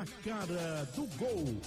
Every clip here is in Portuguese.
Na cara do gol.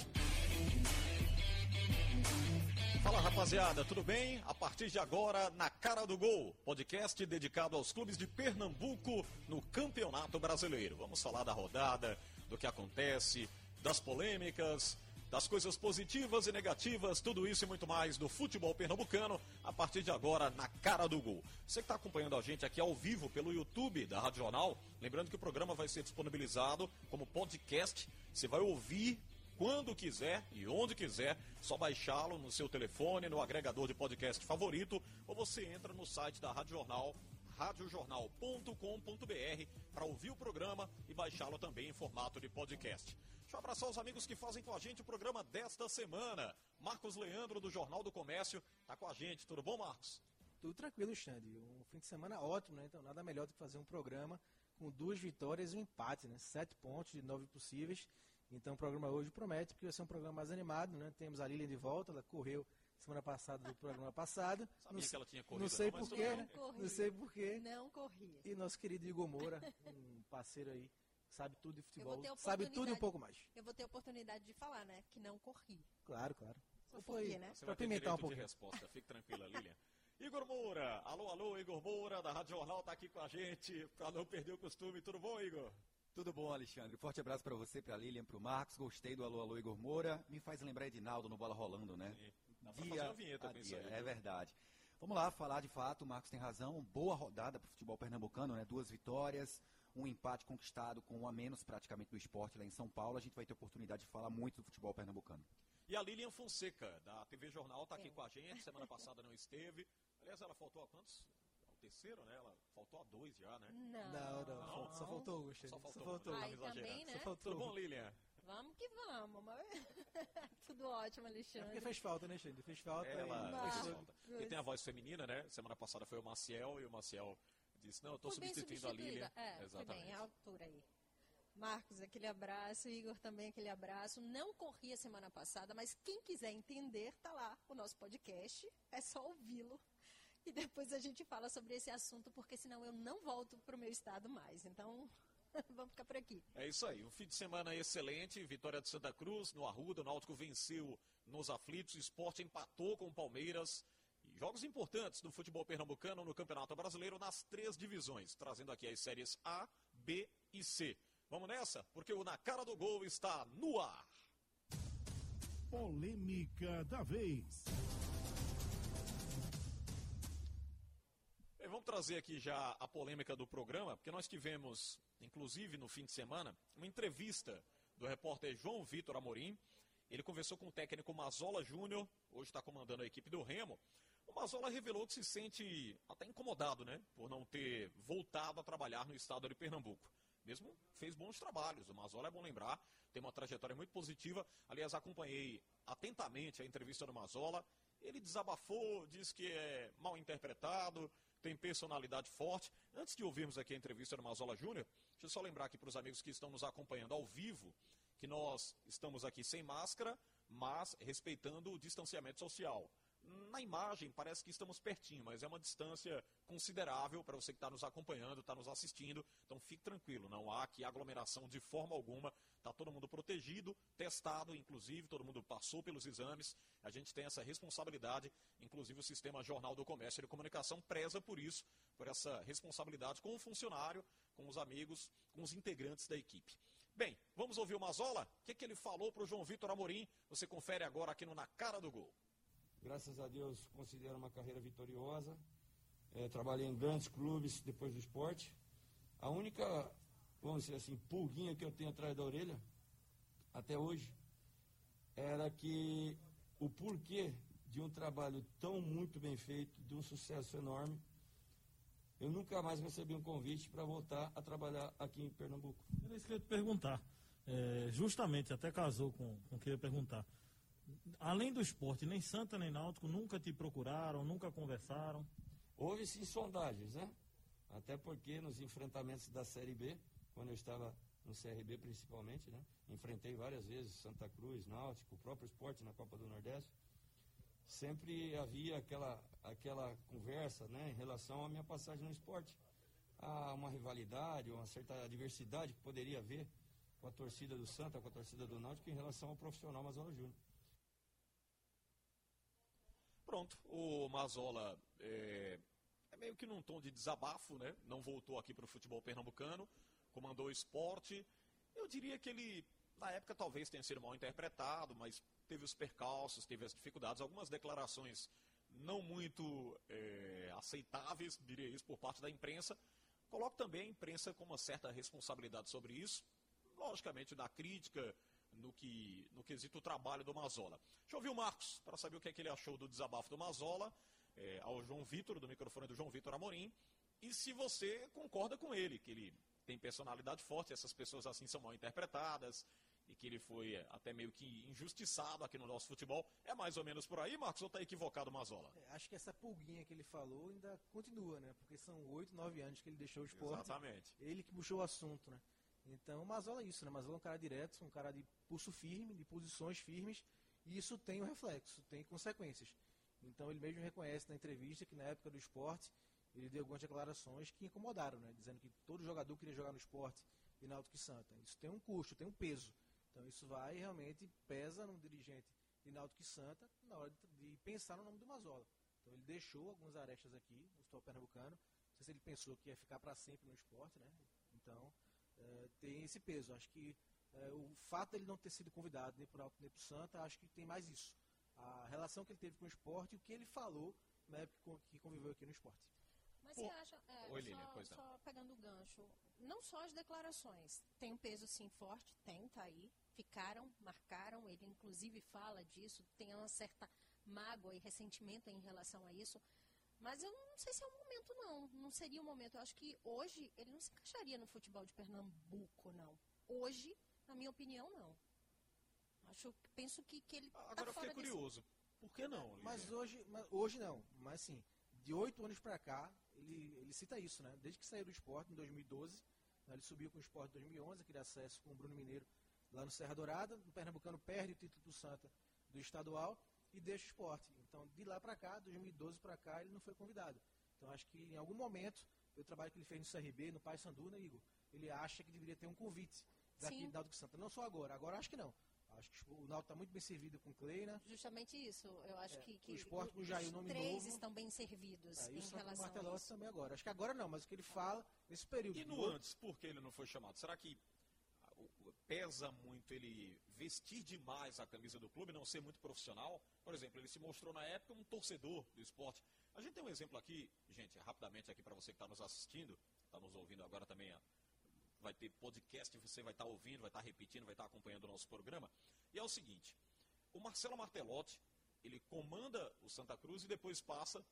Fala rapaziada, tudo bem? A partir de agora, na cara do gol, podcast dedicado aos clubes de Pernambuco no Campeonato Brasileiro. Vamos falar da rodada, do que acontece, das polêmicas, das coisas positivas e negativas, tudo isso e muito mais do futebol pernambucano, a partir de agora, na cara do gol. Você que está acompanhando a gente aqui ao vivo pelo YouTube da Rádio Jornal, lembrando que o programa vai ser disponibilizado como podcast, você vai ouvir quando quiser e onde quiser, só baixá-lo no seu telefone, no agregador de podcast favorito, ou você entra no site da Rádio Jornal, radiojornal.com.br, para ouvir o programa e baixá-lo também em formato de podcast. Deixa eu abraçar os amigos que fazem com a gente o programa desta semana. Marcos Leandro, do Jornal do Comércio, está com a gente. Tudo bom, Marcos? Tudo tranquilo, Xande. Um fim de semana ótimo, né? Então nada melhor do que fazer um programa com duas vitórias e um empate, né? Sete pontos de nove possíveis. Então o programa hoje promete, porque vai ser um programa mais animado, né? Temos a Lilian de volta, ela correu semana passada do programa passado. Sabia não, que ela tinha corrido, Não sei não, mas porquê, né? Corri. Não sei porquê. Não corri. E nosso querido Igor Moura, um parceiro aí, sabe tudo de futebol, sabe tudo e um pouco mais. Eu vou ter a oportunidade de falar, né? Que não corri. Claro, claro. Só por quê, né? Você Pra vai ter pimentar um pouquinho. resposta. Fique tranquila, Lilian. Igor Moura, alô, alô, Igor Moura, da Rádio Jornal, tá aqui com a gente, para não perder o costume. Tudo bom, Igor? Tudo bom, Alexandre? Forte abraço pra você, pra Lilian, pro Marcos. Gostei do Alô Alô Igor Moura. Me faz lembrar Edinaldo no Bola Rolando, né? Sim. Dá pra fazer uma vinheta a com isso dia, É verdade. Vamos lá, falar de fato, o Marcos tem razão. Boa rodada pro futebol pernambucano, né? Duas vitórias, um empate conquistado com um a menos praticamente do esporte lá em São Paulo. A gente vai ter oportunidade de falar muito do futebol pernambucano. E a Lilian Fonseca, da TV Jornal, tá aqui com a gente. Semana passada não esteve. Aliás, ela faltou a quantos? Ao terceiro, né? Ela faltou a dois já, né? Não. Não, não, só faltou Xande. Só Só faltou. faltou. um, Aí não também, né? Só faltou Tudo bom, Lilian? Vamos que vamos. mas- Tudo ótimo, É Alexandre. porque fez falta, né, Xande? Fez falta. Ela e- fez Não. falta. E tem a voz feminina, né? Semana passada foi o Maciel e o Maciel disse: Não, eu bem substituindo a Lilian. substituída. É, foi Exatamente. bem, a altura aí. Marcos, aquele abraço, Igor também aquele abraço. Não corri a semana passada, mas quem quiser entender, tá lá o nosso podcast. É só ouvi-lo. E depois a gente fala sobre esse assunto, porque senão eu não volto pro meu estado mais. Então, vamos ficar por aqui. É isso aí, um fim de semana excelente, vitória de Santa Cruz, no Arruda, o Náutico venceu nos aflitos, o esporte empatou com o Palmeiras. Jogos importantes do futebol pernambucano no Campeonato Brasileiro nas três divisões, trazendo aqui as séries A, B e C. Vamos nessa? Porque o Na Cara do Gol está no ar. Polêmica da vez. Vamos trazer aqui já a polêmica do programa, porque nós tivemos, inclusive no fim de semana, uma entrevista do repórter João Vitor Amorim. Ele conversou com o técnico Mazola Júnior, hoje está comandando a equipe do Remo. O Mazola revelou que se sente até incomodado, né, por não ter voltado a trabalhar no estado de Pernambuco. Mesmo fez bons trabalhos. O Mazola é bom lembrar, tem uma trajetória muito positiva. Aliás, acompanhei atentamente a entrevista do Mazola. Ele desabafou, disse que é mal interpretado, tem personalidade forte. Antes de ouvirmos aqui a entrevista do Mazola Júnior, deixa eu só lembrar aqui para os amigos que estão nos acompanhando ao vivo que nós estamos aqui sem máscara, mas respeitando o distanciamento social. Na imagem parece que estamos pertinho, mas é uma distância considerável para você que está nos acompanhando, está nos assistindo. Então fique tranquilo, não há aqui aglomeração de forma alguma. Está todo mundo protegido, testado, inclusive, todo mundo passou pelos exames. A gente tem essa responsabilidade, inclusive o sistema Jornal do Comércio e de Comunicação preza por isso, por essa responsabilidade com o funcionário, com os amigos, com os integrantes da equipe. Bem, vamos ouvir o Mazola? O que, que ele falou para o João Vitor Amorim? Você confere agora aqui no Na Cara do Gol. Graças a Deus considero uma carreira vitoriosa. É, trabalhei em grandes clubes depois do esporte. A única, vamos dizer assim, pulguinha que eu tenho atrás da orelha, até hoje, era que o porquê de um trabalho tão muito bem feito, de um sucesso enorme, eu nunca mais recebi um convite para voltar a trabalhar aqui em Pernambuco. Era isso que eu ia te perguntar. É, justamente, até casou com, com o que eu ia perguntar. Além do esporte, nem Santa nem Náutico nunca te procuraram, nunca conversaram. Houve sim sondagens, né? Até porque nos enfrentamentos da Série B, quando eu estava no CRB principalmente, né? Enfrentei várias vezes Santa Cruz, Náutico, o próprio esporte na Copa do Nordeste. Sempre havia aquela, aquela conversa, né? Em relação à minha passagem no esporte. Há uma rivalidade, uma certa diversidade que poderia haver com a torcida do Santa, com a torcida do Náutico em relação ao profissional Mazola Júnior. Pronto, o Mazola é, é, meio que num tom de desabafo, né? Não voltou aqui para o futebol pernambucano, comandou o esporte. Eu diria que ele, na época, talvez tenha sido mal interpretado, mas teve os percalços, teve as dificuldades, algumas declarações não muito é, aceitáveis, diria isso, por parte da imprensa. Coloco também a imprensa com uma certa responsabilidade sobre isso, logicamente da crítica no que no quesito trabalho do Mazola. Deixa eu ouvir o Marcos para saber o que, é que ele achou do desabafo do Mazola, é, ao João Vitor, do microfone do João Vitor Amorim, e se você concorda com ele, que ele tem personalidade forte, essas pessoas assim são mal interpretadas, e que ele foi até meio que injustiçado aqui no nosso futebol. É mais ou menos por aí, Marcos, ou está equivocado Mazola? É, acho que essa pulguinha que ele falou ainda continua, né? Porque são oito, nove anos que ele deixou o esporte. Exatamente. Ele que puxou o assunto, né? Então o Mazola é isso, né? Mazola é um cara direto, um cara de pulso firme, de posições firmes, e isso tem um reflexo, tem consequências. Então ele mesmo reconhece na entrevista que na época do esporte ele deu algumas declarações que incomodaram, né? Dizendo que todo jogador queria jogar no esporte e Náutico e Santa. Isso tem um custo, tem um peso. Então isso vai realmente pesa no dirigente de Náutico e Santa na hora de, de, pensar no nome do Mazola. Então ele deixou algumas arestas aqui no futebol pernambucano. Não sei se ele pensou que ia ficar para sempre no esporte, né? Então é, tem esse peso. Acho que é, o fato de ele não ter sido convidado nem por Náutico nem por Santa, acho que tem mais isso. A relação que ele teve com o esporte e o que ele falou na época que conviveu aqui no esporte. Mas você acha, é, Oi, só, só, pegando o gancho, não só as declarações, tem um peso sim forte, tem, tá aí, ficaram, marcaram, ele inclusive fala disso, tem uma certa mágoa e ressentimento em relação a isso, mas eu não sei se é o momento não, não seria o momento, eu acho que hoje ele não se encaixaria no futebol de Pernambuco, não. Hoje, na minha opinião, não. Acho, penso que, que ele Agora tá eu fiquei curioso, desse... por que não? Mas hoje, mas hoje não, mas sim, de oito anos para cá, ele, ele cita isso, né? Desde que saiu do esporte em 2012, né? ele subiu com o esporte em 2011, aquele acesso com o Bruno Mineiro lá no Serra Dourada. O Pernambucano perde o título do Santa do estadual e deixa o esporte. Então, de lá para cá, 2012 para cá, ele não foi convidado. Então, acho que em algum momento, o trabalho que ele fez no CRB, no Paysandu, né, Igor? Ele acha que deveria ter um convite daqui Sim. do Santa. Não só agora, agora acho que não. Acho que o Náutico está muito bem servido com Kleina. Justamente isso. Eu acho é, que, que, o esporte com o Jair, nome três novo. estão bem servidos é, em relação com o a isso. também agora. Acho que agora não, mas o que ele fala nesse período. E no antes, por que ele não foi chamado? Será que pesa muito ele vestir demais a camisa do clube, não ser muito profissional? Por exemplo, ele se mostrou na época um torcedor do esporte. A gente tem um exemplo aqui, gente, rapidamente aqui para você que está nos assistindo, está nos ouvindo agora também vai ter podcast, você vai estar tá ouvindo, vai estar tá repetindo, vai estar tá acompanhando o nosso programa. E é o seguinte, o Marcelo Martelotti, ele comanda o Santa Cruz e depois passa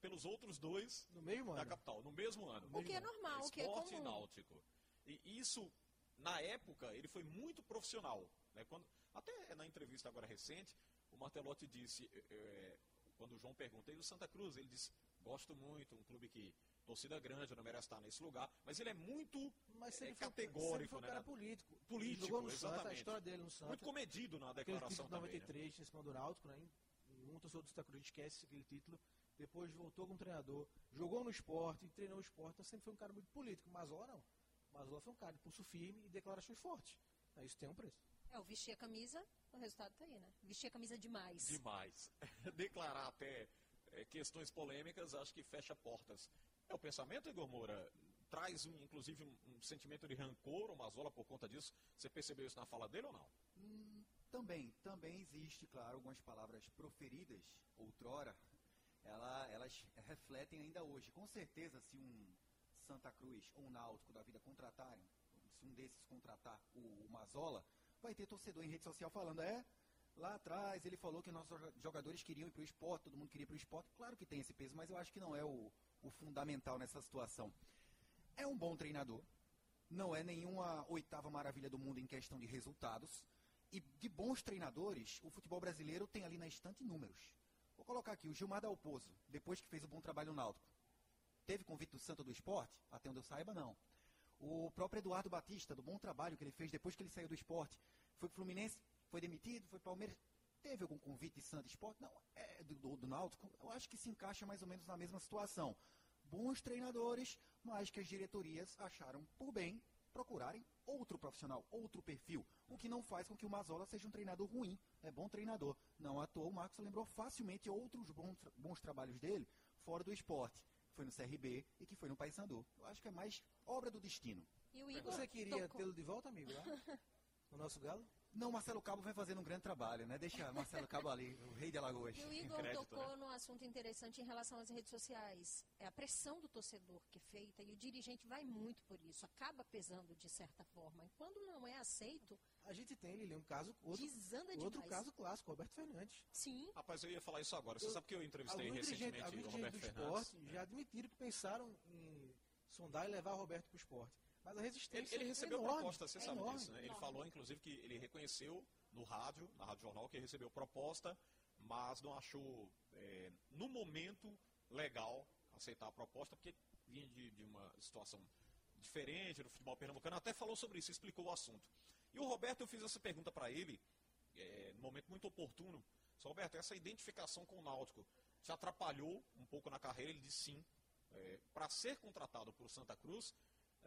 pelos outros dois no mesmo da ano. capital, no mesmo ano. O que é normal, o que é comum. e náutico. E isso, na época, ele foi muito profissional. Né? Quando, até na entrevista agora recente, o Martelotti disse, é, quando o João pergunta, e o Santa Cruz? Ele disse, gosto muito, um clube que torcida grande, não merece estar nesse lugar, mas ele é muito mas é, categórico, foi um né? cara político. Político, jogou no exatamente. Santa, a história dele no Santa. Muito comedido na declaração título também. 93, né? em cima do Náutico, né? Um torcedor do Santa Cruz esquece aquele título. Depois voltou como treinador, jogou no esporte, treinou o esporte, então sempre foi um cara muito político. Mazola não. Foi um cara de pulso firme e declarações fortes. Isso tem um preço. É, o vestir a camisa, o resultado tá aí, né? Vestir a camisa demais. Demais. Declarar até é, questões polêmicas, acho que fecha portas. É o pensamento, Igor Moura? Traz, um, inclusive, um, um, sentimento de rancor, uma zola por conta disso. Você percebeu isso na fala dele ou não? Hum, também, também existe, claro, algumas palavras proferidas outrora, ela, elas refletem ainda hoje. Com certeza, se um Santa Cruz ou um Náutico da vida contratarem, se um desses contratar o, o Mazola, vai ter torcedor em rede social falando, é, lá atrás ele falou que nossos jogadores queriam ir para o esporte, todo mundo queria ir para o esporte. Claro que tem esse peso, mas eu acho que não é o, o fundamental nessa situação. É um bom treinador, não é nenhuma oitava maravilha do mundo em questão de resultados. E de bons treinadores, o futebol brasileiro tem ali na estante números. Vou colocar aqui o Gilmar Dalpozo, depois que fez o bom trabalho no Náutico. Teve convite do Santo do Esporte? Até onde eu saiba, não. O próprio Eduardo Batista, do bom trabalho que ele fez depois que ele saiu do esporte, foi Fluminense, foi demitido, foi Palmeiras. Teve algum convite de Santo Esporte? Não, é do, do, do Náutico. Eu acho que se encaixa mais ou menos na mesma situação. Bons treinadores, mas que as diretorias acharam por bem procurarem outro profissional, outro perfil, o que não faz com que o Mazola seja um treinador ruim, é bom treinador. Não à toa, o Marcos lembrou facilmente outros bons, bons trabalhos dele fora do esporte. Foi no CRB e que foi no Paysandu. Eu acho que é mais obra do destino. E o Igor Você queria tocou- tê-lo de volta, amigo, lá? No nosso galo? Não, Marcelo Cabo vai fazendo um grande trabalho, né? Deixa Marcelo Cabo ali, o rei de Alagoas. E o Igor crédito, tocou né? num assunto interessante em relação às redes sociais. É a pressão do torcedor que é feita e o dirigente vai muito por isso, acaba pesando de certa forma. E quando não é aceito, A gente tem, Lili, um caso, outro, desanda outro demais. caso clássico, Roberto Fernandes. Sim, Rapaz, eu ia falar isso agora. Você Eu- sabe que eu entrevistei recentemente o Roberto do Fernandes. esporte já admitiram que pensaram em sondar e levar o Roberto para o esporte. Mas a Ele, resistência ele é recebeu enorme, proposta, você é sabe enorme. disso, né? Ele falou, inclusive, que ele reconheceu no rádio, na Rádio Jornal, que recebeu proposta, mas não achou, é, no momento, legal aceitar a proposta, porque vinha de, de uma situação diferente no futebol pernambucano. Até falou sobre isso, explicou o assunto. E o Roberto, eu fiz essa pergunta para ele, é, num momento muito oportuno. Só, Roberto, essa identificação com o Náutico te atrapalhou um pouco na carreira? Ele disse sim. para ser contratado por Santa Cruz,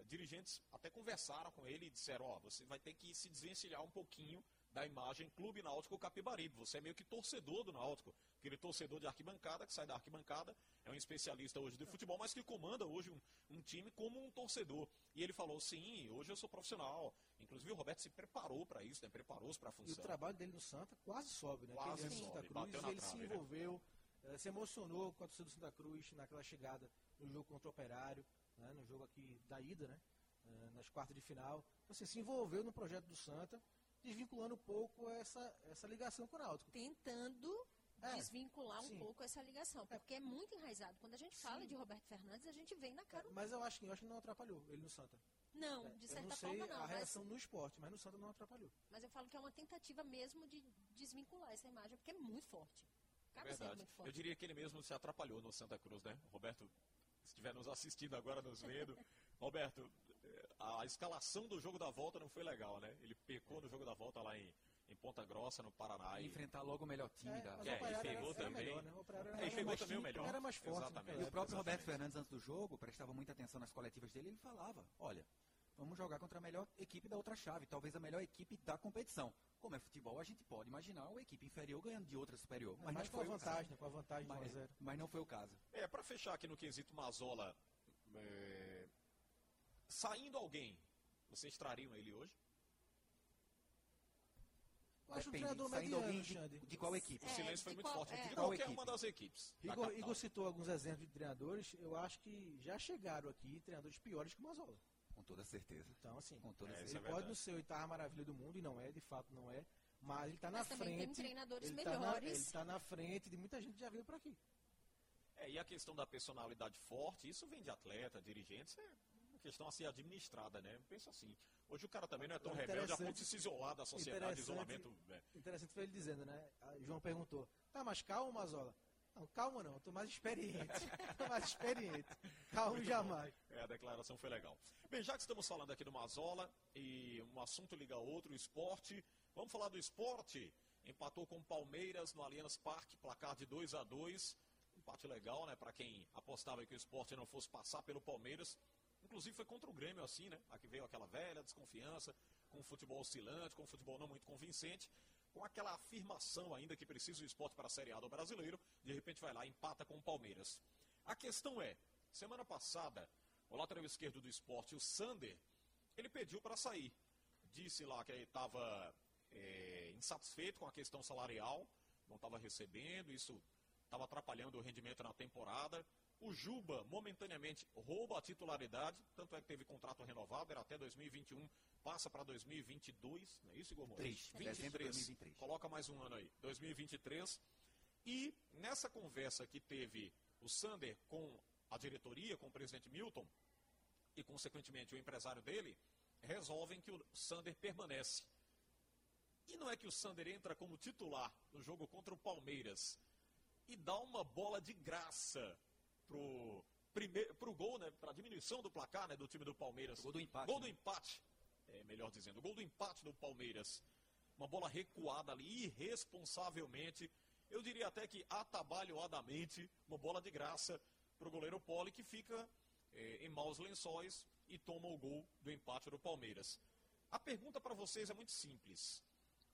dirigentes até conversaram com ele e disseram, ó, você vai ter que se desvencilhar um pouquinho da imagem Clube Náutico Capibaribe. Você é meio que torcedor do Náutico, aquele torcedor de arquibancada, que sai da arquibancada, é um especialista hoje de futebol, mas que comanda hoje um, um time como um torcedor. E ele falou, sim, hoje eu sou profissional. Inclusive o Roberto se preparou para isso, né? preparou-se para a E o função. trabalho dele no Santa quase sobe, né? Quase sobe, Santa Cruz, ele se trave, né? envolveu, eh, se emocionou com a torcida do Santa Cruz naquela chegada no jogo contra o Operário, né? no jogo aqui da ida, né? Eh, nas quartas de final. Assim, se envolveu no projeto do Santa, desvinculando um pouco essa, essa ligação com o Náutico. tentando É, desvincular um sim. pouco essa ligação, porque é muito enraizado. Quando a gente fala Sim. de Roberto Fernandes, a gente vem na cara. Mas eu acho que eu acho que não atrapalhou ele no Santa. Não, É, de eu certa não sei forma não, a mas, reação no esporte, mas no Santa não atrapalhou. mas eu falo que é uma tentativa mesmo de desvincular essa imagem, porque é muito forte. Acaba sendo Verdade. muito Eu forte. diria que ele mesmo se atrapalhou no Santa Cruz, né? Roberto, se estiver nos assistindo agora, nos vendo. Roberto, eh, a escalação do jogo da volta não foi legal, né? Ele pecou no jogo da volta lá em, em Ponta Grossa, no Paraná. E E, enfrentar logo o melhor time É, da. É, e pegou também. melhor, né? É, e pegou também o time, melhor. Era mais forte. Exatamente. E o próprio Roberto Exatamente. Fernandes, antes do jogo, prestava muita atenção nas coletivas dele, ele falava, olha, vamos jogar contra a melhor equipe da outra chave, talvez a melhor equipe da competição. Como é futebol, a gente pode imaginar uma equipe inferior ganhando de outra superior. Mas, não com a foi o vantagem, com a vantagem de 1 a Mas, 0. mas não foi o caso. é, para fechar aqui no quesito Mazola, é, saindo alguém, vocês trariam ele hoje? Eu acho um treinador saindo mediano, de, de qual equipe? O É, silêncio foi muito qual- forte. é. De Qual qualquer equipe? uma das equipes. da Igor, capital. Igor citou alguns exemplos de treinadores, eu acho que já chegaram aqui treinadores piores que o Mazola. Com toda certeza. Então, assim, Com toda É, certeza. ele é pode não ser a oitava maravilha do mundo, e não é, de fato não é, mas ele está na também tem frente. treinadores ele tá na- melhores. ele está na frente de muita gente que já viu por aqui. É, e a questão da personalidade forte, isso vem de atleta, dirigentes, é uma questão a ser administrada, né? Pensa assim. Hoje o cara também não é tão rebelde a ponto de se isolar da sociedade, interessante- isolamento. é. Interessante foi ele dizendo, né? A João perguntou, tá mais calmo, Mazola? Não, calma não, eu tô mais experiente. tô mais experiente. Calmo Muito jamais. É, a declaração foi legal. Bem, já que estamos falando aqui do Mazola e um assunto liga ao outro, o esporte, vamos falar do esporte. Empatou com o Palmeiras no Allianz Parque, placar de 2 a 2 Empate legal, né? Para quem apostava que o esporte não fosse passar pelo Palmeiras. Inclusive foi contra o Grêmio, assim, né? Aqui veio aquela velha desconfiança, com o futebol oscilante, com o futebol não muito convincente, com aquela afirmação ainda que precisa o esporte para a Série A do brasileiro, de repente vai lá empata com o Palmeiras. A questão é, semana passada, o lateral esquerdo do esporte, o Sander, ele pediu para sair. Disse lá que ele estava insatisfeito com a questão salarial, não estava recebendo, isso estava atrapalhando o rendimento na temporada. O Juba, momentaneamente, rouba a titularidade, tanto é que teve contrato renovado, era até 2021, passa para 2022, não é isso, Igor Moraes? 23, dezembro de 2023. Coloca mais um ano aí, 2023. E nessa conversa que teve o Sander com a diretoria, com o presidente Milton, e consequentemente o empresário dele, resolvem que o Sander permanece. E não é que o Sander entra como titular no jogo contra o Palmeiras e dá uma bola de graça pro, primeiro, pro gol, né? Pra diminuição do placar né, do time do Palmeiras. Gol do empate, Gol né? do empate. É, melhor dizendo, gol do empate do Palmeiras. Uma bola recuada ali, irresponsavelmente. Eu diria até que atabalhoadamente, uma bola de graça pro goleiro Poli que fica é, em maus lençóis e toma o gol do empate do Palmeiras. A pergunta para vocês é muito simples: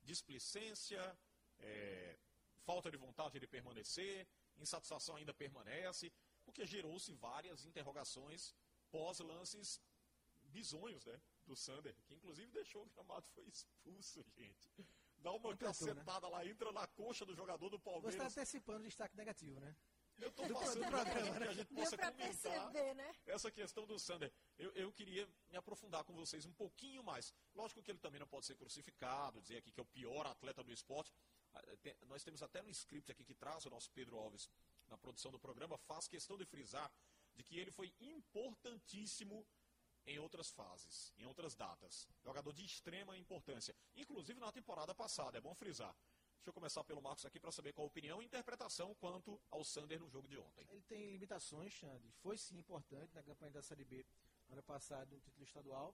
displicência, é, falta de vontade de permanecer, insatisfação ainda permanece, porque gerou-se várias interrogações pós-lances bizonhos, né? Do Sander, que inclusive deixou o gramado foi expulso, gente. Dá uma Não tentou, cacetada lá, entra na coxa do jogador do Você Palmeiras. está antecipando o destaque negativo, né? Eu do passando programa, pra né? que a gente possa comentar perceber, né? essa questão do Sander. Eu, eu queria me aprofundar com vocês um pouquinho mais. Lógico que ele também não pode ser crucificado, dizer aqui que é o pior atleta do esporte. Ah, nós temos até no script aqui que traz o nosso Pedro Alves na produção do programa, faz questão de frisar de que ele foi importantíssimo em outras fases, em outras datas. Jogador de extrema importância. Inclusive na temporada passada, é bom frisar. Deixa eu começar pelo Marcos aqui para saber qual a opinião e interpretação quanto ao Sander no jogo de ontem. Ele tem limitações, Xande. Foi sim importante na campanha da Série B ano passado no título estadual,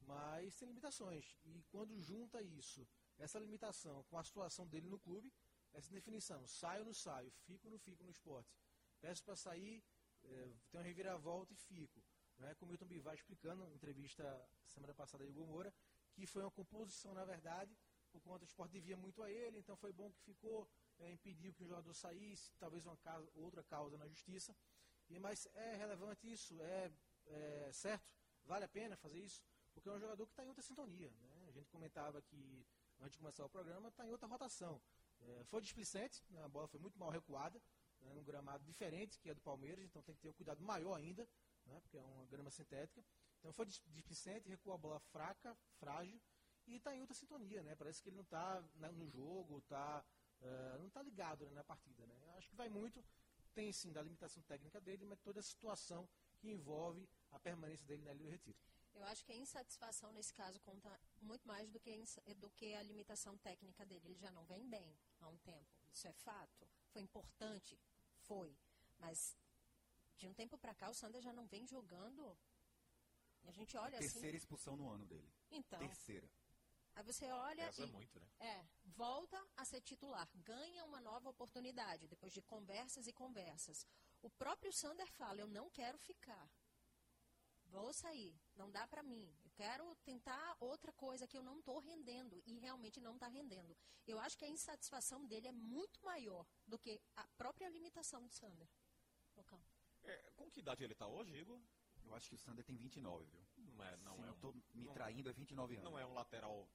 mas tem limitações. E quando junta isso, essa limitação com a situação dele no clube, essa definição, saio não saio, fico não fico no esporte. Peço para sair, eh, tem uma reviravolta e fico. Né? Como o Milton Bivar explicando entrevista semana passada de Hugo Moura, que foi uma composição, na verdade, por conta do esporte devia muito a ele, então foi bom que ficou, eh, impediu que o jogador saísse, talvez uma causa, outra causa na justiça. E, mas é relevante isso, é, é certo, vale a pena fazer isso, porque é um jogador que está em outra sintonia. Né? A gente comentava que antes de começar o programa, está em outra rotação. É, foi displicente, né? a bola foi muito mal recuada, né? num gramado diferente que é do Palmeiras, então tem que ter um cuidado maior ainda, né? porque é uma grama sintética. Então foi dis- displicente, recuou a bola fraca, frágil, e está em outra sintonia, né? Parece que ele não está no jogo, tá, eh, não está ligado né, na partida, né? Acho que vai muito, tem sim da limitação técnica dele, mas toda a situação que envolve a permanência dele na Ilha do Retiro. Eu acho que a insatisfação nesse caso conta muito mais do que, do que a limitação técnica dele. Ele já não vem bem há um tempo. Isso é fato. Foi importante? Foi. Mas de um tempo para cá o Sander já não vem jogando. E a gente olha assim. Terceira expulsão no ano dele. Então, Terceira. aí você olha Pesa e muito, né? é, volta a ser titular, ganha uma nova oportunidade depois de conversas e conversas. O próprio Sander fala: Eu não quero ficar. Vou sair, não dá pra mim. Eu quero tentar outra coisa que eu não estou rendendo e realmente não está rendendo. Eu acho que a insatisfação dele é muito maior do que a própria limitação do Sander. Lucão. É, com que idade ele está hoje, Igor? Eu acho que o Sander tem 29, viu? Não é, não Se é não um, tô me não- traindo, é 29 anos. não é um lateral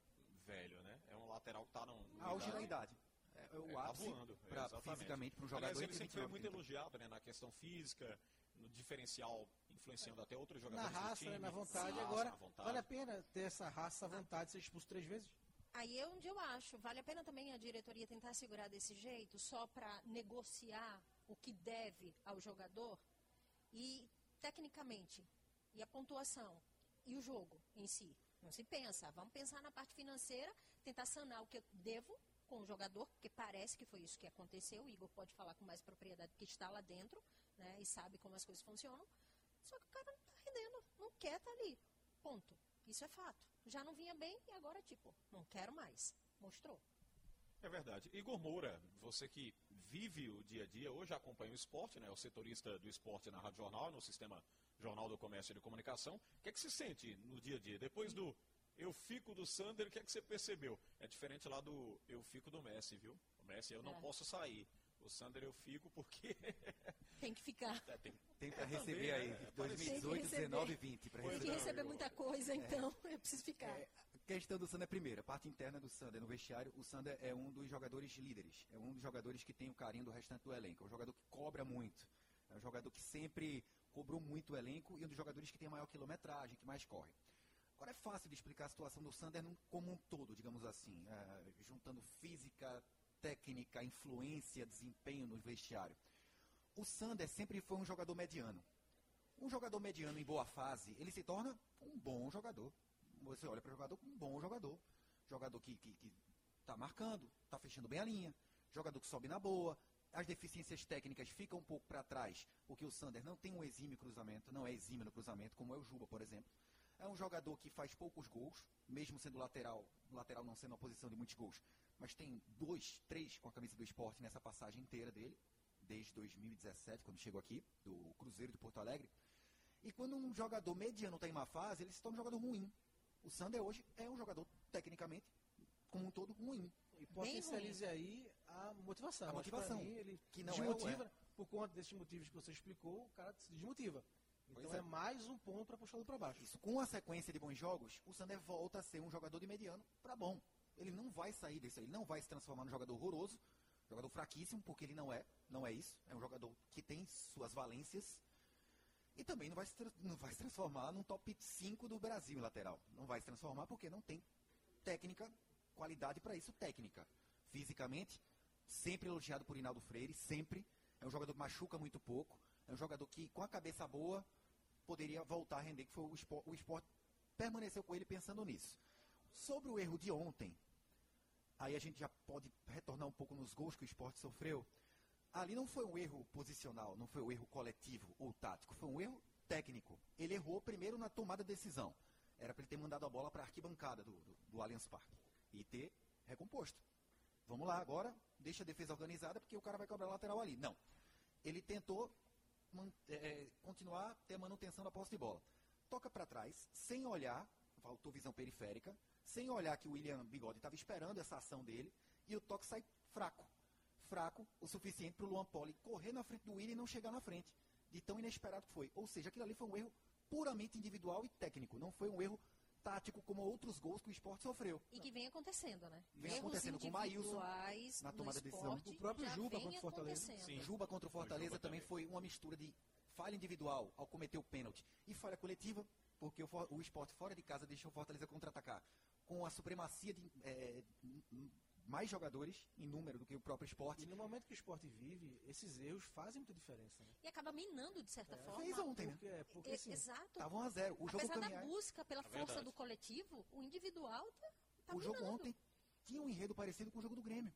velho, né? É um lateral que está no, Auge da idade. idade. É, é o É, tá ápice voando, é, pra, fisicamente para um Aliás, jogador ele entre sempre foi 29 muito 30. elogiado né, na questão física, no diferencial, influenciando até outros Na jogadores do raça, time. né, na vontade. Raça, Agora, na vontade. vale a pena ter essa raça, essa vontade de ser expulso três vezes? Aí é onde eu acho, vale a pena também a diretoria tentar segurar desse jeito, só para negociar o que deve ao jogador e tecnicamente, e a pontuação, e o jogo em si. Não se pensa, vamos pensar na parte financeira, tentar sanar o que eu devo com o jogador, porque parece que foi isso que aconteceu, o Igor pode falar com mais propriedade porque está lá dentro, né, e sabe como as coisas funcionam. Só que o cara não está rendendo, não quer estar ali. Ponto. Isso é fato. Já não vinha bem e agora, tipo, não quero mais. Mostrou. É verdade. Igor Moura, você que vive o dia a dia, hoje acompanha o esporte, né? O setorista do esporte na Rádio Jornal, no sistema Jornal do Comércio e de Comunicação. O que é que se sente no dia a dia? Depois do eu fico do Sander, o que é que você percebeu? É diferente lá do eu fico do Messi, viu? O Messi eu não É. posso sair. O Sander eu fico porque Tem que ficar. É, tem- Tem para É, receber também, aí, né? 2018, receber. 19 e 20. Pra Pois Tem que receber. receber muita coisa, então eu preciso ficar. É, a questão do Sander é primeira, a parte interna do Sander no vestiário. O Sander é um dos jogadores líderes, é um dos jogadores que tem o carinho do restante do elenco. É um jogador que cobra muito, é um jogador que sempre cobrou muito o elenco e um dos jogadores que tem a maior quilometragem, que mais corre. Agora é fácil de explicar a situação do Sander como um todo, digamos assim, é, juntando física, técnica, influência, desempenho no vestiário. O Sander sempre foi um jogador mediano. Um jogador mediano em boa fase, ele se torna um bom jogador. Você olha para o jogador um bom jogador. Jogador que está tá marcando, está fechando bem a linha. Jogador que sobe na boa. As deficiências técnicas ficam um pouco para trás, porque o Sander não tem um exímio cruzamento, não é exímio no cruzamento, como é o Juba, por exemplo. É um jogador que faz poucos gols, mesmo sendo lateral, lateral não sendo uma posição de muitos gols, mas tem dois, três com a camisa do esporte nessa passagem inteira dele, desde 2017, quando chegou aqui, do Cruzeiro de Porto Alegre. E quando um jogador mediano está em uma fase, ele se torna um jogador ruim. O Sander hoje é um jogador, tecnicamente, como um todo, ruim. E potencialize aí a motivação. A motivação, mim, ele que não é desmotiva, o é. por conta desses motivos que você explicou, o cara se desmotiva. Então Pois é. é. mais um ponto para puxá-lo para baixo. Isso, com a sequência de bons jogos, o Sander volta a ser um jogador de mediano para bom. Ele não vai sair disso, aí, ele não vai se transformar num jogador horroroso, jogador fraquíssimo, porque ele não é, não é isso. É um jogador que tem suas valências. E também não vai se, não vai se transformar num top 5 do Brasil em lateral. Não vai se transformar porque não tem técnica, qualidade para isso, técnica. Fisicamente, sempre elogiado por Inaldo Freire, sempre. É um jogador que machuca muito pouco. É um jogador que, com a cabeça boa, poderia voltar a render, que foi o esporte, o esporte permaneceu com ele pensando nisso. Sobre o erro de ontem, aí a gente já pode retornar um pouco nos gols que o esporte sofreu. Ali não foi um erro posicional, não foi um erro coletivo ou tático, foi um erro técnico. Ele errou primeiro na tomada de decisão. Era para ele ter mandado a bola para a arquibancada do, do, do Allianz Parque e ter recomposto. Vamos lá agora, deixa a defesa organizada porque o cara vai cobrar lateral ali. Não. Ele tentou man- é, continuar ter a manutenção da posse de bola. Toca para trás, sem olhar, faltou visão periférica, sem olhar que o William Bigode estava esperando essa ação dele, e o toque sai fraco. Fraco o suficiente para o Luan Poli correr na frente do William e não chegar na frente. De tão inesperado que foi. Ou seja, aquilo ali foi um erro puramente individual e técnico. Não foi um erro tático como outros gols que o esporte sofreu. E que vem acontecendo, né? Vem Erros acontecendo com o Maílson na tomada de decisão. O próprio Juba contra o Fortaleza. Sim. Juba contra o Fortaleza Juba também também. foi uma mistura de falha individual ao cometer o pênalti e falha coletiva, porque o, o esporte fora de casa deixou o Fortaleza contra-atacar com a supremacia de é, mais jogadores em número do que o próprio esporte. E no momento que o esporte vive, esses erros fazem muita diferença. Né? E acaba minando, de certa forma. Fez ontem, né? Porque, é, porque E- assim, Exato. Tava 1 a 0 O jogo Apesar da caminhar, busca pela É força verdade. do coletivo, o individual tá, tá o jogo minando. ontem tinha um enredo parecido com o jogo do Grêmio.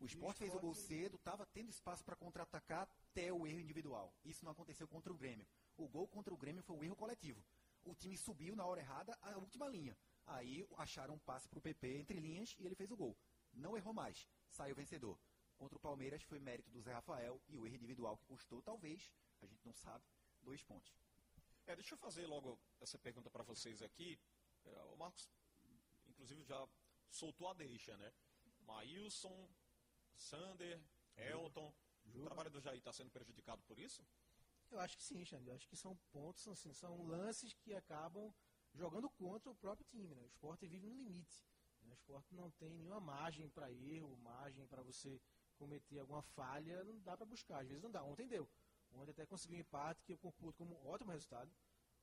O esporte fez o gol cedo, estava tendo espaço para contra-atacar até o erro individual. Isso não aconteceu contra o Grêmio. O gol contra o Grêmio foi um erro coletivo. O time subiu na hora errada a última linha. Aí acharam um passe para o PP entre linhas e ele fez o gol. Não errou mais, saiu vencedor. Contra o Palmeiras foi mérito do Zé Rafael e o erro individual que custou, talvez, a gente não sabe, dois pontos. É, deixa eu fazer logo essa pergunta para vocês aqui. É, o Marcos, inclusive, já soltou a deixa, né? Maílson, Sander, Elton. O trabalho do Jair está sendo prejudicado por isso? Eu acho que sim, Xande. Eu acho que são pontos, assim, são lances que acabam jogando contra o próprio time. Né? O esporte vive no limite. né? O esporte não tem nenhuma margem para erro, margem para você cometer alguma falha. Não dá para buscar. Às vezes não dá. Ontem deu. Ontem até conseguiu um empate que eu computo como um ótimo resultado.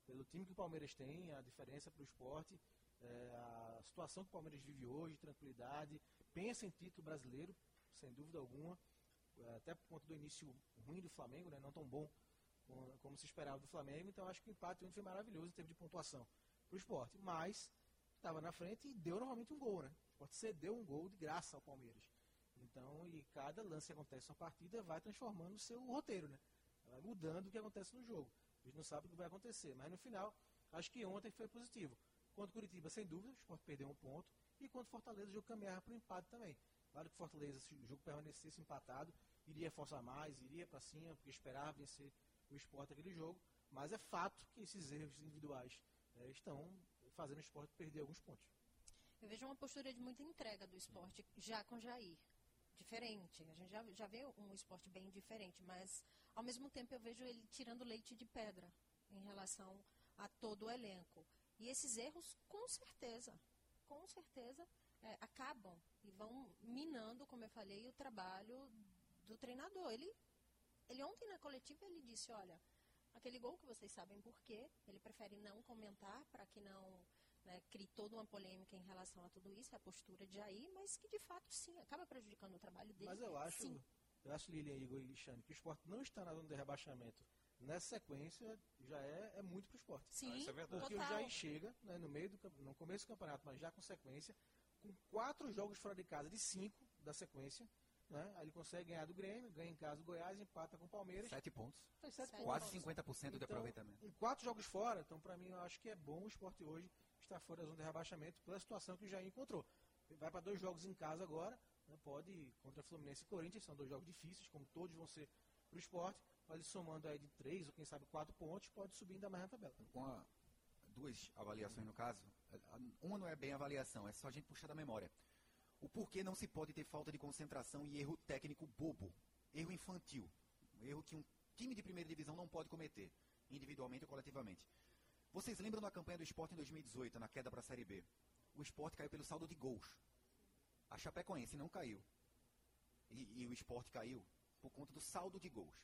Pelo time que o Palmeiras tem, a diferença para o esporte, é, a situação que o Palmeiras vive hoje, tranquilidade. Pensa em título brasileiro, sem dúvida alguma. É, Até por conta do início ruim do Flamengo, né? não tão bom como, se esperava do Flamengo. Então acho que o empate foi maravilhoso em termos de pontuação para o esporte. Mas estava na frente e deu normalmente um gol, né? O esporte cedeu um gol de graça ao Palmeiras. Então, e cada lance que acontece na partida vai transformando o seu roteiro, né? Vai mudando o que acontece no jogo. A gente não sabe o que vai acontecer, mas no final, acho que ontem foi positivo. Contra o Curitiba, sem dúvida, o esporte perdeu um ponto. E contra o Fortaleza, o jogo caminhava para o empate também. Claro que Fortaleza, se o jogo permanecesse empatado, iria forçar mais, iria para cima, porque esperava vencer o esporte aquele jogo. Mas é fato que esses erros individuais eh, estão fazendo o esporte perder alguns pontos. Eu vejo uma postura de muita entrega do esporte já com Jair. Diferente. A gente já, já vê um esporte bem diferente, mas ao mesmo tempo eu vejo ele tirando leite de pedra em relação a todo o elenco. E esses erros, com certeza, com certeza, é, acabam e vão minando, como eu falei, o trabalho do treinador. Ele, ele ontem na coletiva ele disse, olha, aquele gol que vocês sabem por quê, ele prefere não comentar para que não né, crie toda uma polêmica em relação a tudo isso, é a postura de Jair, mas que de fato sim, acaba prejudicando o trabalho dele. Mas eu acho, sim. eu acho, Lilian, Igor e Alexandre, que o esporte não está na zona de rebaixamento nessa sequência já é, é muito para o esporte. Sim, isso é verdade. Porque o. Jair chega né, no meio do no começo do campeonato, mas já com sequência, com quatro jogos fora de casa de cinco da sequência. Né, aí ele consegue ganhar do Grêmio, ganha em casa do Goiás, empata com o Palmeiras. Sete pontos. Sete Sete pontos. Quase 50% de Então, aproveitamento. Em quatro jogos fora, então para mim eu acho que é bom o esporte hoje estar fora da zona de rebaixamento pela situação que o Jair encontrou. Vai para dois jogos em casa agora, né, pode contra Fluminense e Corinthians, são dois jogos difíceis, como todos vão ser para o esporte, Ele somando aí de três ou quem sabe quatro pontos, pode subir ainda mais na tabela. Com a, duas avaliações no caso, uma não é bem avaliação, é só a gente puxar da memória. O porquê não se pode ter falta de concentração e erro técnico bobo, erro infantil, um erro que um time de primeira divisão não pode cometer, individualmente ou coletivamente. Vocês lembram da campanha do esporte em 2018, na queda para a Série B? O esporte caiu pelo saldo de gols. A Chapecoense não caiu. E, e o esporte caiu por conta do saldo de gols.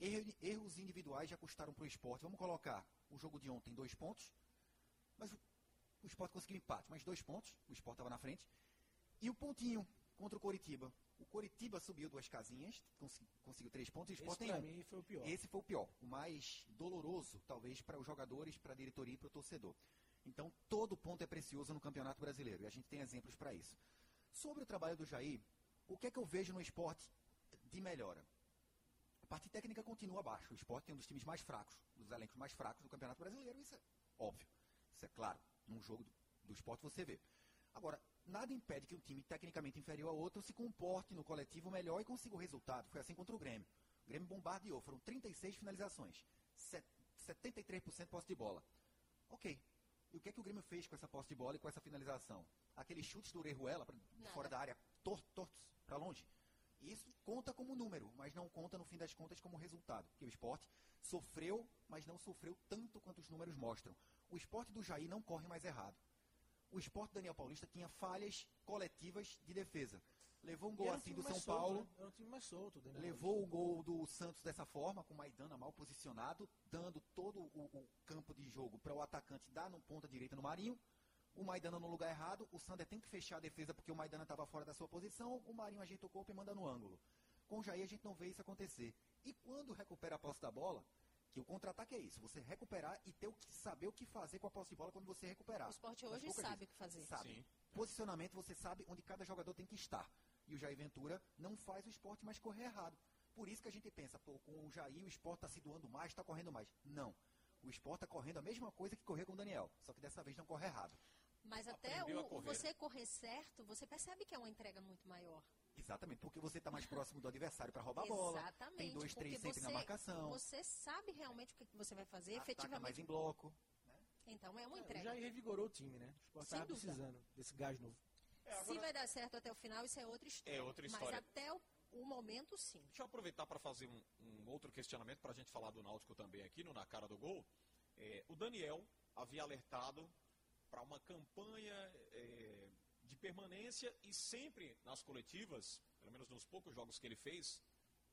Erros individuais já custaram para o esporte. Vamos colocar o jogo de ontem, dois pontos. Mas o, esporte conseguiu empate, mas dois pontos. O esporte estava na frente. E o pontinho contra o Coritiba. O Coritiba subiu duas casinhas, cons conseguiu três pontos e o Sport tem um. mim foi o pior. Esse foi o pior, o mais doloroso, talvez, para os jogadores, para a diretoria e para o torcedor. Então, todo ponto é precioso no Campeonato Brasileiro, e a gente tem exemplos para isso. Sobre o trabalho do Jair, o que é que eu vejo no esporte de melhora? A parte técnica continua abaixo. O esporte tem um dos times mais fracos, dos elencos mais fracos do Campeonato Brasileiro, isso é óbvio. Isso é claro. Num jogo do, do esporte você vê. Agora, nada impede que um time tecnicamente inferior ao outro se comporte no coletivo melhor e consiga o resultado. Foi assim contra o Grêmio. O Grêmio bombardeou, foram 36 finalizações, 73% posse de bola. Ok. E o que é que o Grêmio fez com essa posse de bola e com essa finalização? Aqueles chutes do Orejuela fora da área, tortos, tortos, para longe. Isso conta como número, mas não conta no fim das contas como resultado. Porque o esporte sofreu, mas não sofreu tanto quanto os números mostram. O esporte do Jair não corre mais errado o esporte Daniel Paulista tinha falhas coletivas de defesa. Levou um gol assim do São solto, Paulo. Né? Era um time mais solto. Daniel levou o gol do Santos dessa forma, com o Maidana mal posicionado, dando todo o, o campo de jogo para o atacante dar no ponta direita no Marinho. O Maidana no lugar errado, o Sander tem que fechar a defesa porque o Maidana estava fora da sua posição, o Marinho ajeita o corpo e manda no ângulo. Com o Jair a gente não vê isso acontecer. E quando recupera a posse da bola, que o contra-ataque é isso, você recuperar e ter o que saber o que fazer com a posse de bola quando você recuperar. O esporte hoje sabe o que fazer. Sabe. Sim. Posicionamento, você sabe onde cada jogador tem que estar. E o Jair Ventura não faz o esporte mais correr errado. Por isso que a gente pensa, pô, com o Jair o esporte está se doando mais, está correndo mais. Não. O esporte está correndo a mesma coisa que correr com o Daniel, só que dessa vez não corre errado. Mas até o, correr. você correr certo, você percebe que é uma entrega muito maior. Exatamente, porque você está mais próximo do adversário para roubar a bola. Exatamente. Tem dois, três sempre você, na marcação. Você sabe realmente o que você vai fazer, Ataca efetivamente. mais em bloco. Né? Então é uma é, entrega. Já revigorou o time, né? O estava precisando desse gás novo. É, agora... Se vai dar certo até o final, isso é outra história. É outra história. Mas até o, o momento, sim. Deixa eu aproveitar para fazer um, um, outro questionamento para a gente falar do Náutico também aqui no Na Cara do Gol. É, o Daniel havia alertado para uma campanha é, de permanência e sempre nas coletivas, pelo menos nos poucos jogos que ele fez,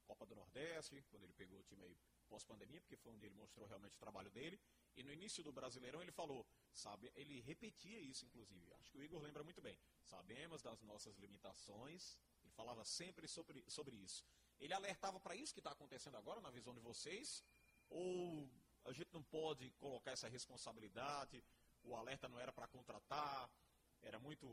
Copa do Nordeste, quando ele pegou o time aí pós-pandemia, porque foi onde ele mostrou realmente o trabalho dele, e no início do Brasileirão ele falou, sabe, ele repetia isso inclusive, acho que o Igor lembra muito bem, sabemos das nossas limitações, ele falava sempre sobre, sobre isso. Ele alertava para isso que está acontecendo agora, na visão de vocês, ou a gente não pode colocar essa responsabilidade, o alerta não era para contratar, era muito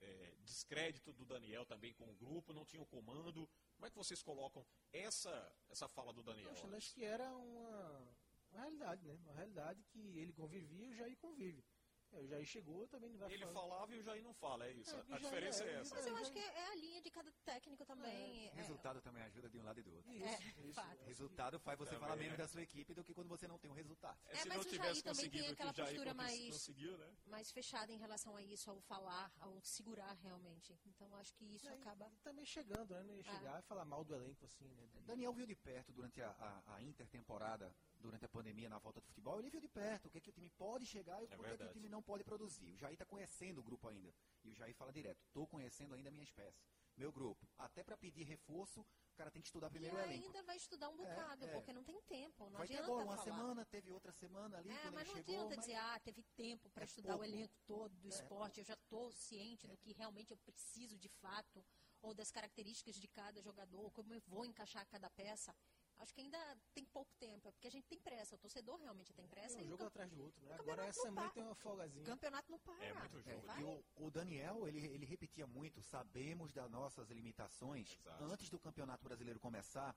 é, descrédito do Daniel também com o grupo, não tinha o comando. Como é que vocês colocam essa, essa fala do Daniel? Poxa, acho que era uma, uma realidade, né? Uma realidade que ele convivia e o Jair convive. É, o Jair chegou, também não vai Ele falar. falava e o Jair não fala, é isso. É, a diferença é, é, essa. Mas eu acho que é a linha de cada técnico também. É. Resultado também ajuda de um lado e do outro. Isso, é, isso. Resultado faz você falar menos da sua equipe do que quando você não tem um resultado. É, se mas o Jair também tem aquela postura mais, né? mais fechada em relação a isso, ao falar, ao segurar realmente. Então acho que isso acaba. Também chegando, né? Não chegar e falar mal do elenco assim, né? Daniel viu de perto durante a, a, a intertemporada durante a pandemia na volta do futebol, ele viu de perto o que, é que o time pode chegar e o é que, é que o time não pode produzir. O Jair está conhecendo o grupo ainda. E o Jair fala direto, estou conhecendo ainda a minha espécie, meu grupo. Até para pedir reforço, o cara tem que estudar primeiro e o elenco. ainda vai estudar um é, bocado, é, porque não tem tempo. Não vai adianta ter agora uma falar. semana, teve outra semana ali. É, mas não chegou, adianta mas... dizer, ah, teve tempo para estudar pouco. o elenco todo do esporte, eu já estou ciente do que realmente eu preciso de fato, ou das características de cada jogador, como eu vou encaixar cada peça acho que ainda tem pouco tempo, é porque a gente tem pressa, o torcedor realmente tem pressa. É um jogo atrás do outro, né? Agora essa semana tem uma folgazinha. O campeonato não para. É muito jogo. É, e o, o, Daniel, ele, ele repetia muito, sabemos das nossas limitações Exato. antes do campeonato brasileiro começar,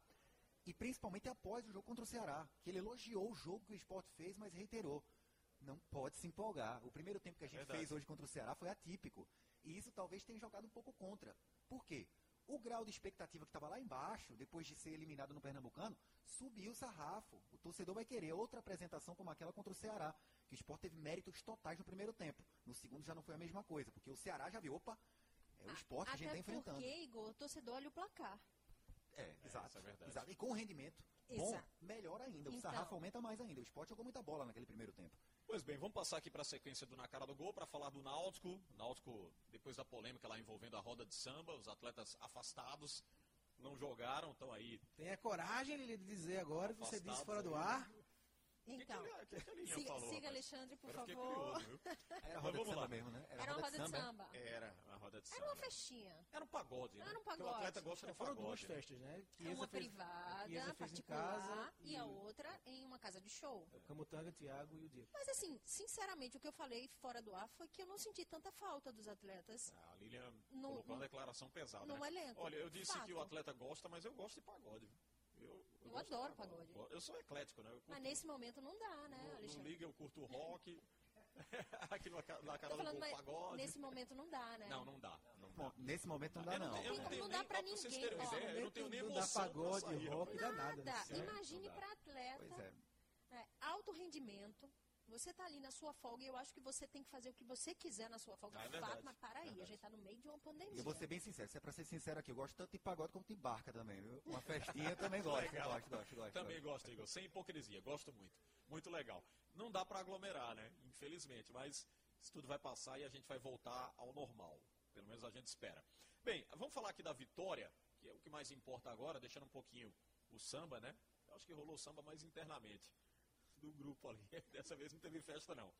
e principalmente após o jogo contra o Ceará, que ele elogiou o jogo que o esporte fez, mas reiterou. Não pode se empolgar. O primeiro tempo que a gente Verdade. fez hoje contra o Ceará foi atípico. E isso talvez tenha jogado um pouco contra. Por quê? O grau de expectativa que estava lá embaixo, depois de ser eliminado no Pernambucano, subiu o sarrafo. O torcedor vai querer outra apresentação como aquela contra o Ceará, que o esporte teve méritos totais no primeiro tempo. No segundo já não foi a mesma coisa, porque o Ceará já viu, opa, é o esporte que a gente está enfrentando. porque, Igor, o torcedor olha o placar. É, exato, isso é verdade. exato. E com rendimento bom, Exato. melhor ainda. O Então. sarrafo aumenta mais ainda. O esporte jogou muita bola naquele primeiro tempo. Pois bem, vamos passar aqui para a sequência do Na Cara do Gol para falar do Náutico. Náutico, depois da polêmica lá envolvendo a roda de samba, os atletas afastados não jogaram, estão aí. Tenha coragem de dizer agora que você disse Afastados fora do ar. Então, O que, que, que a Lilinha siga, falou? siga? Alexandre, por favor. curioso? Era roda de vamos samba mesmo, né? Era uma roda de é? samba. Era a roda de samba. Era uma festinha. Era um pagode, né? Era um Porque o pagode. atleta gosta do Foram pagode. duas né? festas, né? Era uma fez- privada, fez em particular, casa e a outra em uma casa de show. Camutanga, Thiago e o Diego. Mas assim, sinceramente, o que eu falei fora do ar foi que eu não senti tanta falta dos atletas Ah, A Lilian No- colocou uma declaração pesada. no né? elenco. Olha, eu disse Fato. que o atleta gosta, mas eu gosto de pagode. Eu, Eu adoro pagode. Eu sou eclético, né? Curto- Mas nesse momento não dá, né, no, no Alexandre? Liga eu curto rock. Aqui na, na cara do falando, mas pagode. nesse momento não dá, né? Não, não dá. Não dá. Bom, nesse momento não dá, não. eu Não- tenho não dá nem- pra Pra vocês ninguém, terem uma ideia, eu não tenho nem Não dá emoção pra pagode, sair, rock, dá nada. Nada. né? Imagine Não dá. para atleta, Pois é. é, alto rendimento. Você tá ali na sua folga e eu acho que você tem que fazer o que você quiser na sua folga. Ah, é fato, verdade. mas para aí, a gente tá no meio de uma pandemia. eu vou ser bem sincero, se é pra ser sincero aqui, eu gosto tanto de pagode como de barca também, viu? Uma festinha eu também gosto, gosto, gosto, gosto. Também gosto. Igor. Sem hipocrisia. Gosto muito. Muito legal. Não dá pra aglomerar, né? Infelizmente. Mas isso tudo vai passar e a gente vai voltar ao normal. Pelo menos a gente espera. Bem, vamos falar aqui da vitória, que é o que mais importa agora, deixando um pouquinho o samba, né? Eu acho que rolou samba mais internamente do grupo ali. Dessa vez não teve festa, não.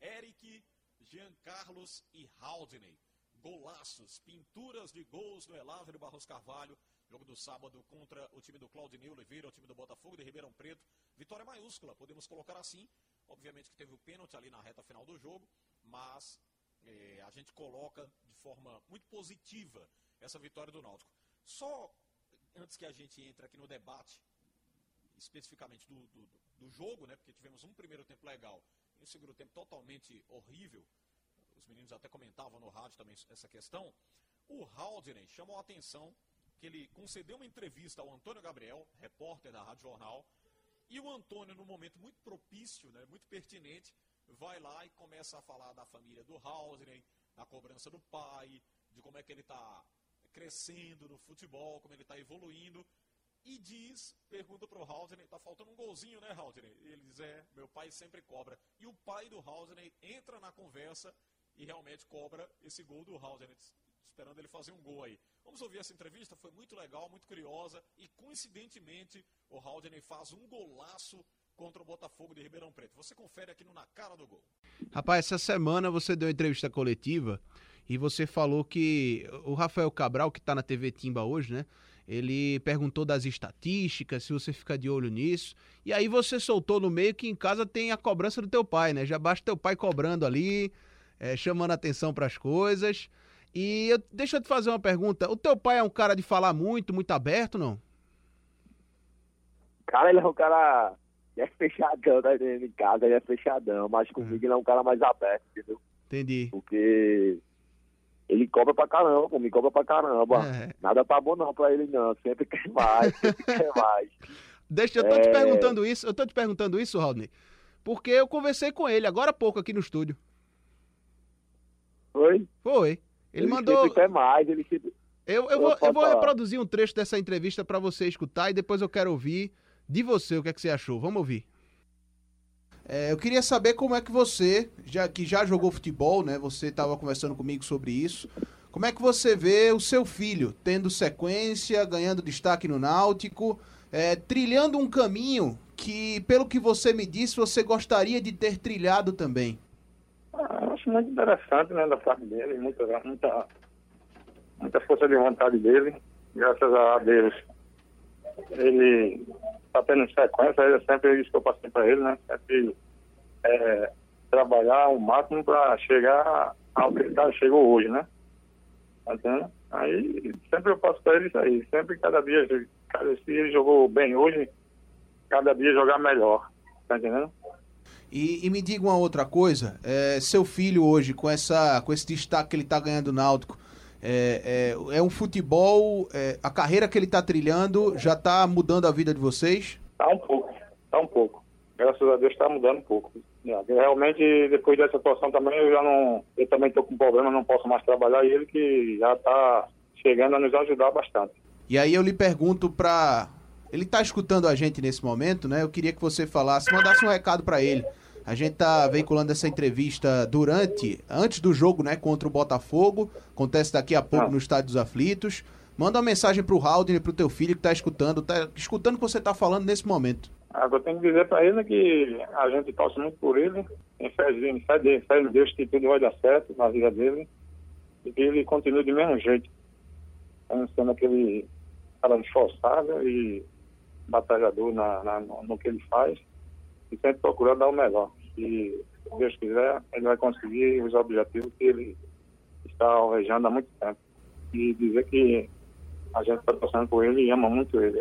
Eric, Jean Carlos e Haldney. Golaços, pinturas de gols do Elávio Barros Carvalho. Jogo do sábado contra o time do Claudinei Oliveira, o time do Botafogo de Ribeirão Preto. Vitória maiúscula, podemos colocar assim. Obviamente que teve o pênalti ali na reta final do jogo, mas eh, a gente coloca de forma muito positiva essa vitória do Náutico. Só antes que a gente entre aqui no debate, especificamente do, do jogo, né? Porque tivemos um primeiro tempo legal e um segundo tempo totalmente horrível. Os meninos até comentavam no rádio também essa questão. O Haldner chamou a atenção que ele concedeu uma entrevista ao Antônio Gabriel, repórter da Rádio Jornal, e o Antônio, num momento muito propício, né, muito pertinente, vai lá e começa a falar da família do Haldner, da cobrança do pai, de como é que ele está crescendo no futebol, como ele está evoluindo. E diz, pergunta pro Haldner, tá faltando um golzinho, né, Haldner? Ele diz, é, meu pai sempre cobra. E o pai do Haldner entra na conversa e realmente cobra esse gol do Haldner, esperando ele fazer um gol aí. Vamos ouvir essa entrevista, foi muito legal, muito curiosa, e coincidentemente o Haldner faz um golaço contra o Botafogo de Ribeirão Preto. Você confere aqui no Na Cara do Gol. Rapaz, essa semana você deu entrevista coletiva e você falou que o Rafael Cabral, que tá na TV Timba hoje, né? Ele perguntou das estatísticas, se você fica de olho nisso. E aí você soltou no meio que em casa tem a cobrança do teu pai, né? Já basta teu pai cobrando ali, é, chamando atenção para as coisas. E eu, deixa eu te fazer uma pergunta. O teu pai é um cara de falar muito, muito aberto, não? Cara, ele é um cara. Ele é fechadão, tá entendendo? Em casa ele é fechadão, mas comigo ele é um cara mais aberto, entendeu? Entendi. Porque ele cobra pra caramba, pô, me cobra pra caramba. É. Nada tá bom não pra ele não, sempre quer mais, sempre quer mais. Deixa, eu tô te É. perguntando isso, eu tô te perguntando isso, Rodney, porque eu conversei com ele agora há pouco aqui no estúdio. Foi? Foi. Ele, mandou. sempre quer mais, ele sempre... Eu, eu, vou, eu vou reproduzir um trecho dessa entrevista pra você escutar e depois eu quero ouvir de você o que é que você achou. Vamos ouvir. É, eu queria saber como é que você, já que já jogou futebol, né? Você estava conversando comigo sobre isso. Como é que você vê o seu filho tendo sequência, ganhando destaque no Náutico, é, trilhando um caminho que, pelo que você me disse, você gostaria de ter trilhado também? Ah, acho muito interessante, né, da parte dele, muita, muita, muita força de vontade dele, graças a Deus. Ele está tendo sequência, ele sempre isso que eu passei para ele, né, sempre é, trabalhar o máximo para chegar ao que ele tá, chegou hoje, né, entendendo? Aí sempre eu passo para ele isso aí, sempre cada dia, cada dia ele jogou bem hoje, cada dia jogar melhor, tá entendendo? E, e me diga uma outra coisa, é, seu filho hoje, com, essa, com esse destaque que ele está ganhando no Náutico, É, é, é um futebol. é, a carreira que ele está trilhando já está mudando a vida de vocês? Tá um pouco, tá um pouco. Graças a Deus está mudando um pouco. É, Realmente, depois dessa situação também, eu já não. Eu também estou com problema, não posso mais trabalhar e ele que já está chegando a nos ajudar bastante. E aí eu lhe pergunto para ele tá escutando a gente nesse momento, né? Eu queria que você falasse, mandasse um recado para ele. A gente tá veiculando essa entrevista durante, antes do jogo, né, contra o Botafogo. Acontece daqui a pouco Ah. no Estádio dos Aflitos. Manda uma mensagem pro Haldner, pro teu filho que tá escutando, tá escutando o que você tá falando nesse momento. Agora eu tenho que dizer para ele que a gente torce muito por ele, em- fé, de- fé Deus que tudo vai dar certo na vida dele e que ele continue do mesmo jeito, Então, sendo aquele cara esforçado e batalhador na, na- no, que ele faz e sempre procurar dar o melhor. Se Deus quiser, ele vai conseguir os objetivos que ele está alvejando há muito tempo. E dizer que a gente está torcendo por ele e ama muito ele.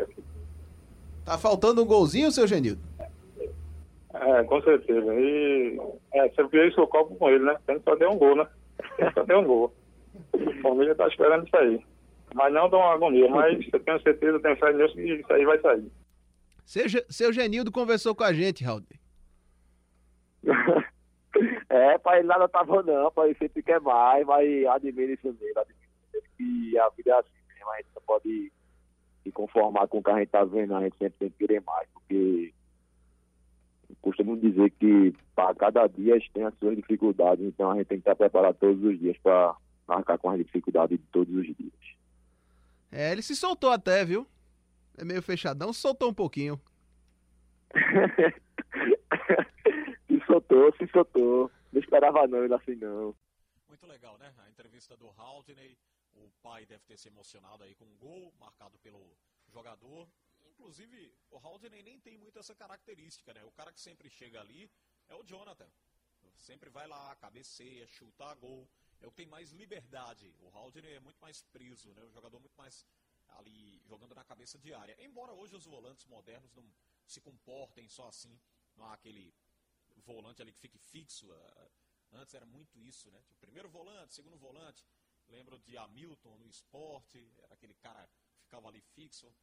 Tá faltando um golzinho, seu Genildo? É, com certeza. E é, sempre eu sou copo com ele, né? Tem que só ter um gol, né? Tem que só ter um gol. A família tá esperando isso aí. Mas não dá uma agonia, mas eu tenho certeza, tenho fé nisso que isso aí vai sair. Seu, seu Genildo conversou com a gente, Haldner. É, pai, ele nada tá bom não, pai, sempre quer mais, mas admira isso mesmo, admira que a vida é assim mesmo, a gente não pode se conformar com o que a gente tá vendo, a gente sempre tem que querer mais, porque costumo dizer que para cada dia a gente tem as suas dificuldades, então a gente tem que estar preparado todos os dias para marcar com as dificuldades de todos os dias. É, ele se soltou até, viu? É meio fechadão, se soltou um pouquinho. se soltou, se soltou, não esperava não, ele assim não. Muito legal, né? A entrevista do Haldney. O pai deve ter se emocionado aí com um gol marcado pelo jogador. Inclusive, o Haldney nem tem muito essa característica, né? O cara que sempre chega ali é o Jonathan. Sempre vai lá, cabeceia, chuta gol. É o que tem mais liberdade. O Haldney é muito mais preso, né? O jogador muito mais ali jogando na cabeça diária. Embora hoje os volantes modernos não se comportem só assim, não há aquele volante ali que fique fixo. ah, Antes era muito isso, né? O primeiro volante, segundo volante. Lembro de Hamilton no esporte, era aquele cara que ficava ali fixo.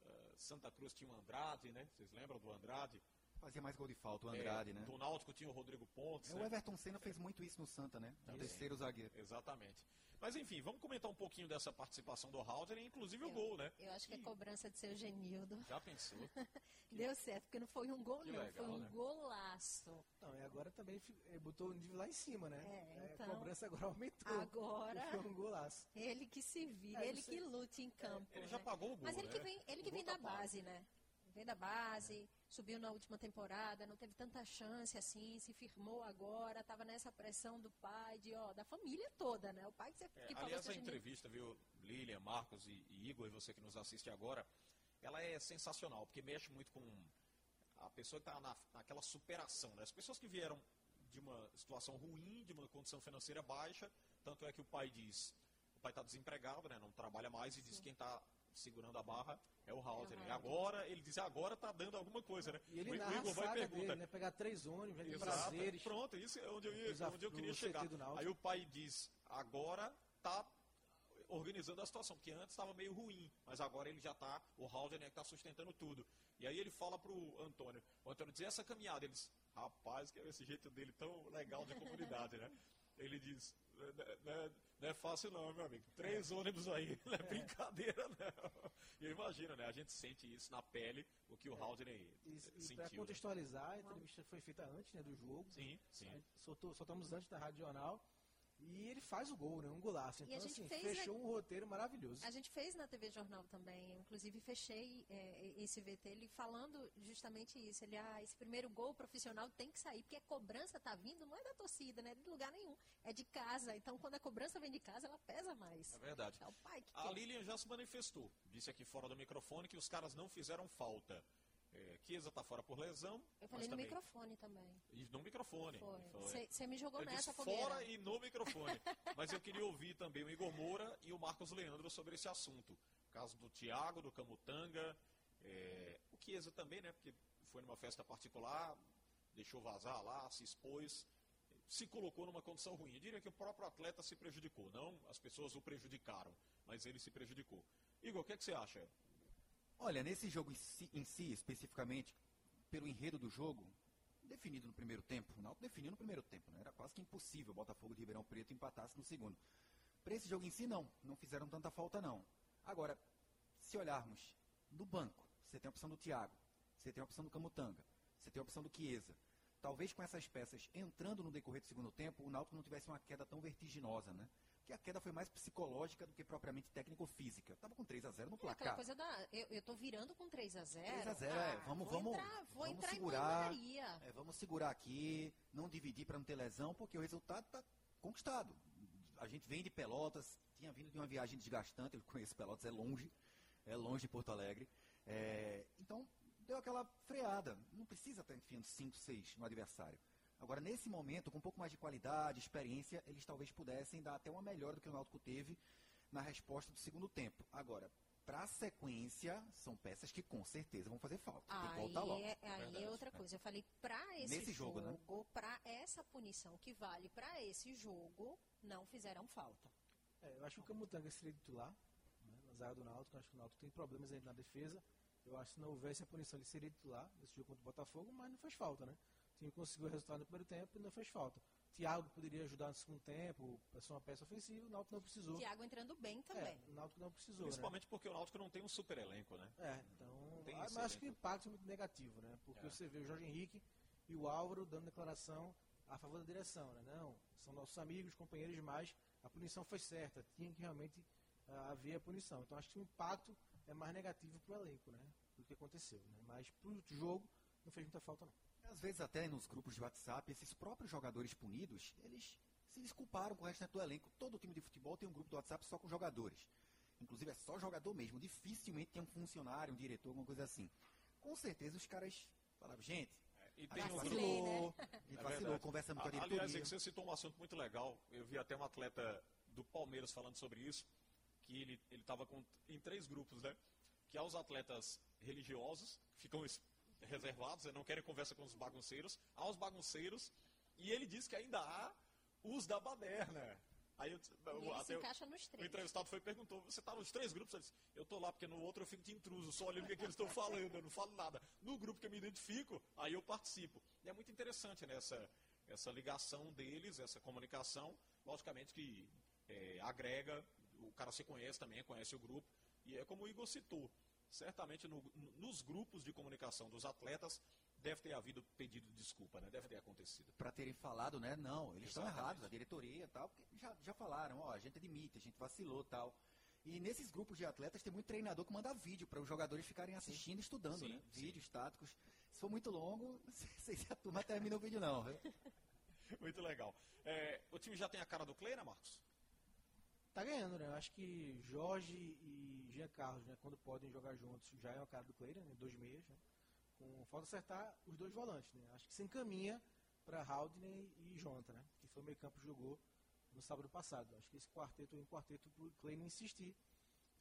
Ah, Santa Cruz tinha o Andrade, né? Vocês lembram do Andrade? Fazia mais gol de falta, o Andrade, É, né? Do Náutico tinha o Rodrigo Pontes. É, né? O Everton Senna fez muito isso no Santa, né? O terceiro zagueiro. Exatamente. Mas enfim, vamos comentar um pouquinho dessa participação do Haldner, inclusive o gol, né? Eu acho que é cobrança de seu Genildo. Já pensou? Deu certo, porque não foi um gol, Que não. legal, foi um né? golaço. Não, e agora também eh, botou o nível lá em cima, né? É, então. A cobrança agora aumentou. Agora- Foi um golaço. Ele que se vira, É, ele que lute em campo. Ele já né? pagou o gol, Mas ele que né? vem, ele O que vem tá da pago. base, né? Vem da base, subiu na última temporada, não teve tanta chance assim, se firmou agora, tava nessa pressão do pai, de ó, da família toda, né? O pai que, você, É, que aliás, a entrevista, viu, Lilian, Marcos e, e Igor, e você que nos assiste agora, ela é sensacional, porque mexe muito com a pessoa que está na, naquela superação. Né? As pessoas que vieram de uma situação ruim, de uma condição financeira baixa, tanto é que o pai diz, o pai está desempregado, né? não trabalha mais, e diz que quem está segurando a barra é o Halter. E agora, ele diz, agora está dando alguma coisa, né? E ele o, o narra a Igor vai pergunta, dele, né? Pegar três ônibus, vender Exato. prazeres. Pronto, isso é onde eu, ia, onde eu queria chegar. Aí o pai diz, agora tá organizando a situação, porque antes estava meio ruim, mas agora ele já tá, o Halder é que tá sustentando tudo. E aí ele fala pro Antônio, o Antônio diz, "E essa caminhada, ele diz, rapaz, que é esse jeito dele tão legal de comunidade, né? Ele diz, "Não é- não é, é fácil não, meu amigo. Três ônibus aí, não é brincadeira não. Eu imagino, né? A gente sente isso na pele, o que o E, e para sentiu. né? contextualizar, a entrevista foi feita antes né, do jogo. Sim, sim. Né, Soltou, soltamos antes da Rádio Jornal. E ele faz o gol, né? Um golaço. E Então, a gente assim, fez, fechou um roteiro maravilhoso. A gente fez na TV Jornal também, inclusive fechei é, esse VT ele falando justamente isso. Ele, ah, esse primeiro gol profissional tem que sair, porque a cobrança tá vindo, não é da torcida, né? De lugar nenhum. É de casa. Então, quando a cobrança vem de casa, ela pesa mais. É verdade. É o pai que A quer. Lilian já se manifestou. Disse aqui fora do microfone que os caras não fizeram falta. É, Chiesa tá fora por lesão. Eu falei no também- microfone também. E no microfone. Você me jogou Eu disse nessa fogueira. fora e no microfone. Mas eu queria ouvir também o Igor Moura e o Marcos Leandro sobre esse assunto. O caso do Thiago, do Camutanga, é, o Chiesa também, né? Porque foi numa festa particular, deixou vazar lá, se expôs. se colocou numa condição ruim. Eu diria que o próprio atleta se prejudicou, não as pessoas o prejudicaram, mas ele se prejudicou. Igor, o que, é que você acha? Olha, nesse jogo em si, em si, especificamente, pelo enredo do jogo, definido no primeiro tempo, o Náutico definiu no primeiro tempo, né? era quase que impossível o Botafogo de Ribeirão Preto empatasse no segundo. Para esse jogo em si, não, não fizeram tanta falta, não. Agora, se olharmos no banco, você tem a opção do Thiago, você tem a opção do Camutanga, você tem a opção do Chiesa. Talvez com essas peças entrando no decorrer do segundo tempo, o Náutico não tivesse uma queda tão vertiginosa, né? Porque a queda foi mais psicológica do que propriamente técnico-física. Tava com 3 a 0 no É placar. coisa da. Eu, eu tô virando com 3 a 0 3 a 0 é. Vamos, vou vamos, entrar, vou vamos entrar segurar. É, vamos segurar aqui, não dividir para não ter lesão, porque o resultado está conquistado. A gente vem de Pelotas, tinha vindo de uma viagem desgastante, eu conheço Pelotas, é longe, é longe de Porto Alegre. É, então, deu aquela freada. Não precisa estar enfiando 5, 6 no adversário. Agora, nesse momento, com um pouco mais de qualidade, experiência, eles talvez pudessem dar até uma melhor do que o Náutico teve na resposta do segundo tempo. Agora, para a sequência, são peças que com certeza vão fazer falta. Aí, voltar logo. é, aí é outra coisa. Eu falei, pra esse Nesse jogo, jogo, né? pra essa punição que vale pra esse jogo, não fizeram falta. É, eu acho que o Camutanga seria titular né, na zaga do Náutico. Eu acho que o Náutico tem problemas aí na defesa. Eu acho que se não houvesse a punição, ele seria titular nesse jogo contra o Botafogo, mas não fez falta, né? Time conseguiu o resultado no primeiro tempo e não fez falta. Thiago poderia ajudar no segundo tempo, ser uma peça ofensiva, o Náutico não precisou. Thiago entrando bem também. É, o Náutico não precisou, Principalmente porque o Náutico não tem um super elenco, né? né? É, então, Tem mas acho que o impacto é muito negativo, né? Porque É. você vê o Jorge Henrique e o Álvaro dando declaração a favor da direção, né? Não, são nossos amigos, companheiros demais, a punição foi certa, tinha que realmente ah, haver a punição. Então acho que o impacto é mais negativo para o elenco, né? Do que aconteceu, né? Mas para o jogo não fez muita falta, não. Às vezes até nos grupos de WhatsApp, esses próprios jogadores punidos, eles se desculparam com o restante do elenco. Todo time de futebol tem um grupo do WhatsApp só com jogadores. Inclusive é só jogador mesmo. Dificilmente tem um funcionário, um diretor, alguma coisa assim. Com certeza os caras falaram, gente, E a tem um vacilou, a É gente vacilou, verdade. conversamos com a A- Aliás, diretoria. é que você citou um assunto muito legal. Eu vi até um atleta do Palmeiras falando sobre isso, que ele estava em três grupos, né? Que há os atletas religiosos, que ficam reservados, né? não querem conversa com os bagunceiros, há os bagunceiros, e ele diz que ainda há os da baderna. Aí eu, E se até o- entrevistado foi e perguntou, você está nos três grupos? Ele disse, eu tô lá porque no outro eu fico de intruso, só olhando o que, é que eles estão falando, eu não falo nada. No grupo que eu me identifico, aí eu participo. E é muito interessante né, essa, essa ligação deles, essa comunicação, logicamente que é, agrega, o cara se conhece também, conhece o grupo, e é como o Igor citou, certamente no- nos grupos de comunicação dos atletas deve ter havido pedido de desculpa, né? deve ter acontecido. para terem falado, né? Não, eles estão errados, a diretoria e tal, porque já, já falaram, ó, a gente admite, a gente vacilou tal. E nesses grupos de atletas tem muito treinador que manda vídeo para os jogadores ficarem assistindo e estudando, Sim, né? Vídeos táticos. Se for muito longo, não sei se a turma termina o vídeo não. viu? Muito legal. É, o time já tem a cara do Clay, né, Marcos? Tá ganhando, né? Eu acho que Jorge e Jean Carlos, né, quando podem jogar juntos, já é uma cara do Cleira, né? Dois meias, né? Com falta acertar os dois volantes, né? Acho que se encaminha para Haldney e Jonathan, né? Que foi o meio campo que jogou no sábado passado. Acho que esse quarteto é um quarteto pro Kleiner insistir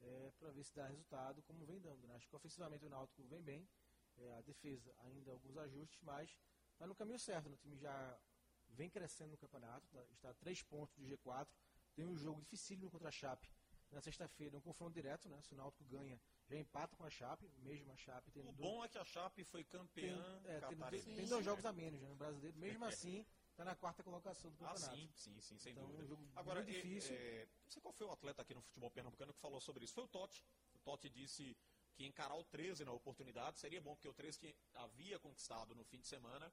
é, para ver se dá resultado, como vem dando, né? Acho que ofensivamente o Náutico vem bem, é, a defesa ainda alguns ajustes, mas tá no caminho certo, né? O time já vem crescendo no campeonato, tá- está a três pontos do G4, tem um jogo dificílimo contra a Chape na sexta-feira, um confronto direto, né? Se o Náutico ganha, já empata com a Chape, mesmo a Chape tendo O dois- bom é que a Chape foi tem, campeã é, tem- catarinense. tem- tem dois jogos a menos né, no brasileiro, mesmo assim, está na quarta colocação do Ah, campeonato. sim, sim, sim, sem Então, dúvida. um jogo Agora, muito é- difícil. é, não sei qual foi o atleta aqui no futebol pernambucano que falou sobre isso. Foi o Totti. O Totti disse que encarar o 13 na oportunidade seria bom, porque o 13 tinha- havia conquistado no fim de semana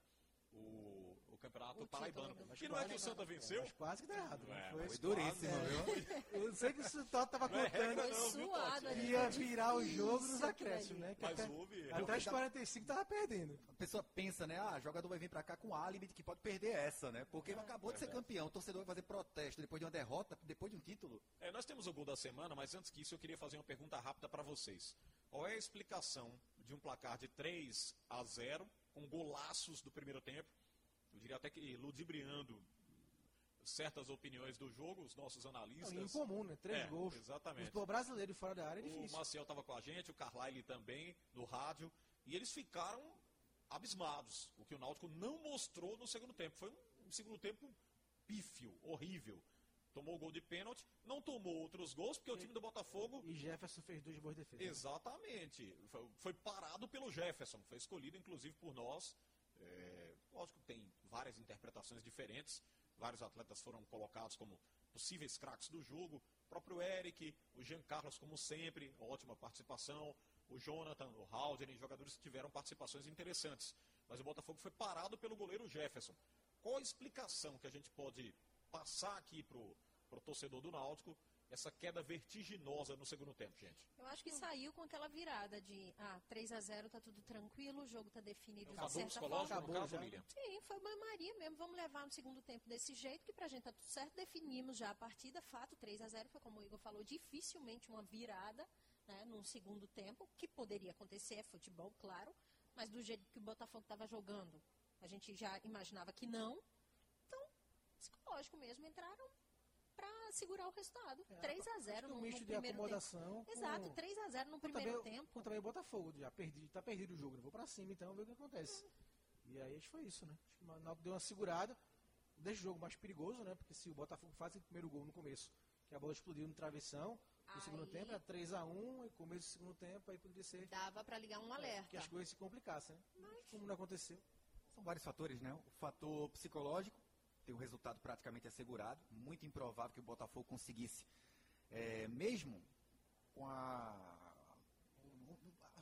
o, o campeonato O título, paraibano. né? Mas E não é que o Santa venceu? Mas quase que tá errado. né? É, Foi, mas duríssimo, é, Eu sei que o Toto tava Não é regra, contando não, Foi viu, que ia foi virar o jogo nos acréscimos, né? Que Mas até, houve. até os 45 tava perdendo. A pessoa pensa, né? Ah, jogador vai vir pra cá com álibi de que pode perder essa, né? Porque acabou de ser verdade. campeão. O torcedor vai fazer protesto depois de uma derrota, depois de um título. É, nós temos o gol da semana, mas antes que isso eu queria fazer uma pergunta rápida para vocês. Qual é a explicação de um placar de 3 a 0, com golaços do primeiro tempo? Eu diria até que ludibriando certas opiniões do jogo, os nossos Não, analistas. e incomum, né? Três É, gols. exatamente. O futebol brasileiro fora da área é O difícil. Maciel estava com a gente, o Carlyle também, no rádio, e eles ficaram abismados. O que o Náutico não mostrou no segundo tempo. Foi um segundo tempo pífio, horrível. Tomou o gol de pênalti, não tomou outros gols, porque o time do Botafogo. E Jefferson fez duas boas defesas. Exatamente. Foi, foi parado pelo Jefferson, foi escolhido inclusive por nós. É, lógico tem várias interpretações diferentes. Vários atletas foram colocados como possíveis craques do jogo. O próprio Eric, o Jean Carlos, como sempre, ótima participação. O Jonathan, o Haldane, jogadores que tiveram participações interessantes. Mas o Botafogo foi parado pelo goleiro Jefferson. Qual a explicação que a gente pode passar aqui pro, pro torcedor do Náutico essa queda vertiginosa no segundo tempo, gente? Eu acho que saiu com aquela virada de ah, 3 a 0 tá tudo tranquilo, o jogo tá definido Acabou de certa forma. no caso, Miriam? Sim, foi banho-maria mesmo. Vamos levar no segundo tempo desse jeito, que pra gente tá tudo certo. Definimos já a partida, fato, 3 a 0 foi como o Igor falou, dificilmente uma virada, né, num segundo tempo, que poderia acontecer, é futebol, claro, mas do jeito que o Botafogo estava jogando, a gente já imaginava que não. Então, psicológico mesmo, entraram pra segurar o resultado. 3 a 0 um no, misto no de primeiro acomodação tempo. Exato, com- 3 a 0 no com primeiro também, tempo. Com também o Botafogo, já perdi, tá perdido o jogo, né? vou pra cima então, ver o que acontece. E aí acho que foi isso, né? Acho que o Náutico deu uma segurada, deixa o jogo mais perigoso, né? Porque se o Botafogo faz o primeiro gol no começo, que a bola explodiu no travessão, no segundo Aí- tempo era 3x1, e começo do segundo tempo aí poderia ser Dava pra ligar um alerta. que as coisas se complicassem, né? Mas como não aconteceu. São vários fatores, né? O fator psicológico, tem o resultado praticamente assegurado. Muito improvável que o Botafogo conseguisse, é, mesmo com a,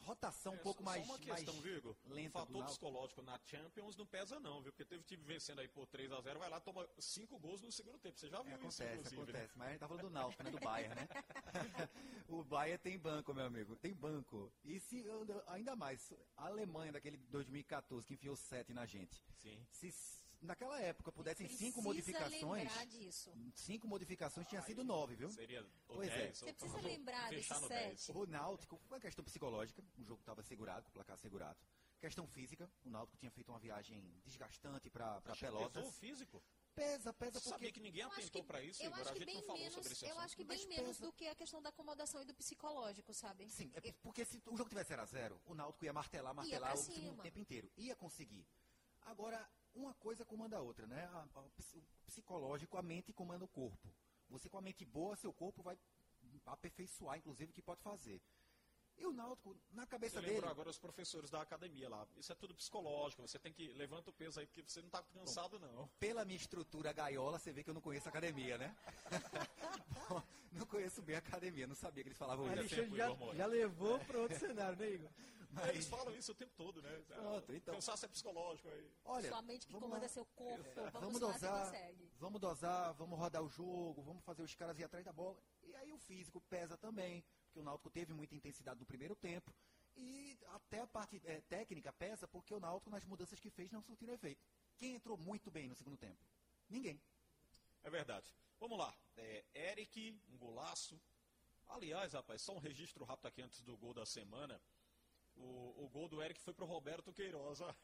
rotação um É, pouco só mais, uma questão, mais viu, Igor? O lenta do fator psicológico na Champions não pesa não, viu? Porque teve time vencendo aí por 3 a 0 vai lá toma cinco gols no segundo tempo. Você já viu É, isso, acontece, inclusive, né? acontece. Mas a gente tá falando do Náutico, né? Do Bayern, né? o Bayern tem banco, meu amigo. Tem banco. E se ainda mais, a Alemanha daquele 2014 que enfiou sete na gente. Sim. Se naquela época pudessem cinco modificações, cinco modificações tinha sido nove, viu? Seria Pois é. 10. Você precisa lembrar desse sete. 10. O Náutico, foi uma questão psicológica, o jogo estava segurado, com o placar segurado. Questão física, o Náutico tinha feito uma viagem desgastante para Pesou o Pelotas. físico? Pesa, pesa Você sabia porque que ninguém atentou pra isso, eu Igor? acho A gente bem não falou menos, sobre esse eu acho que Mas bem menos pensa- do que a questão da acomodação e do psicológico, sabe? Sim, é porque se o jogo tivesse 0 a 0 o Náutico ia martelar, martelar pra o tempo inteiro. Ia conseguir. Agora, uma coisa comanda a outra, né? A- a- o ps- o psicológico, a mente comanda o corpo. Você com a mente boa, seu corpo vai aperfeiçoar, inclusive, o que pode fazer. E o Náutico, na cabeça Você dele... agora os professores da academia lá. Isso é tudo psicológico. Você tem que levanta o peso aí, porque você não tá cansado, não. Pela minha estrutura gaiola, você vê que eu não conheço academia, né? Bom, não conheço bem a academia, não sabia que eles falavam isso. Tempo, já, já levou para outro cenário, né, Igor? Mas- Eles falam isso o tempo todo, né? Pronto, então. Cansaço é psicológico aí. Olha, Sua mente que vamos comanda lá. seu corpo. Vamos, Vamos dosar, vamos dosar, vamos rodar o jogo, vamos fazer os caras ir atrás da bola. E aí o físico pesa também, porque o Náutico teve muita intensidade no primeiro tempo. E até a parte eh, técnica pesa, porque o Náutico, nas mudanças que fez, não surtiram efeito. Quem entrou muito bem no segundo tempo? Ninguém. É verdade. Vamos lá. É, Eric, um golaço. Aliás, rapaz, só um registro rápido aqui antes do gol da semana. O, o gol do Eric foi pro Roberto Queiroz. ó.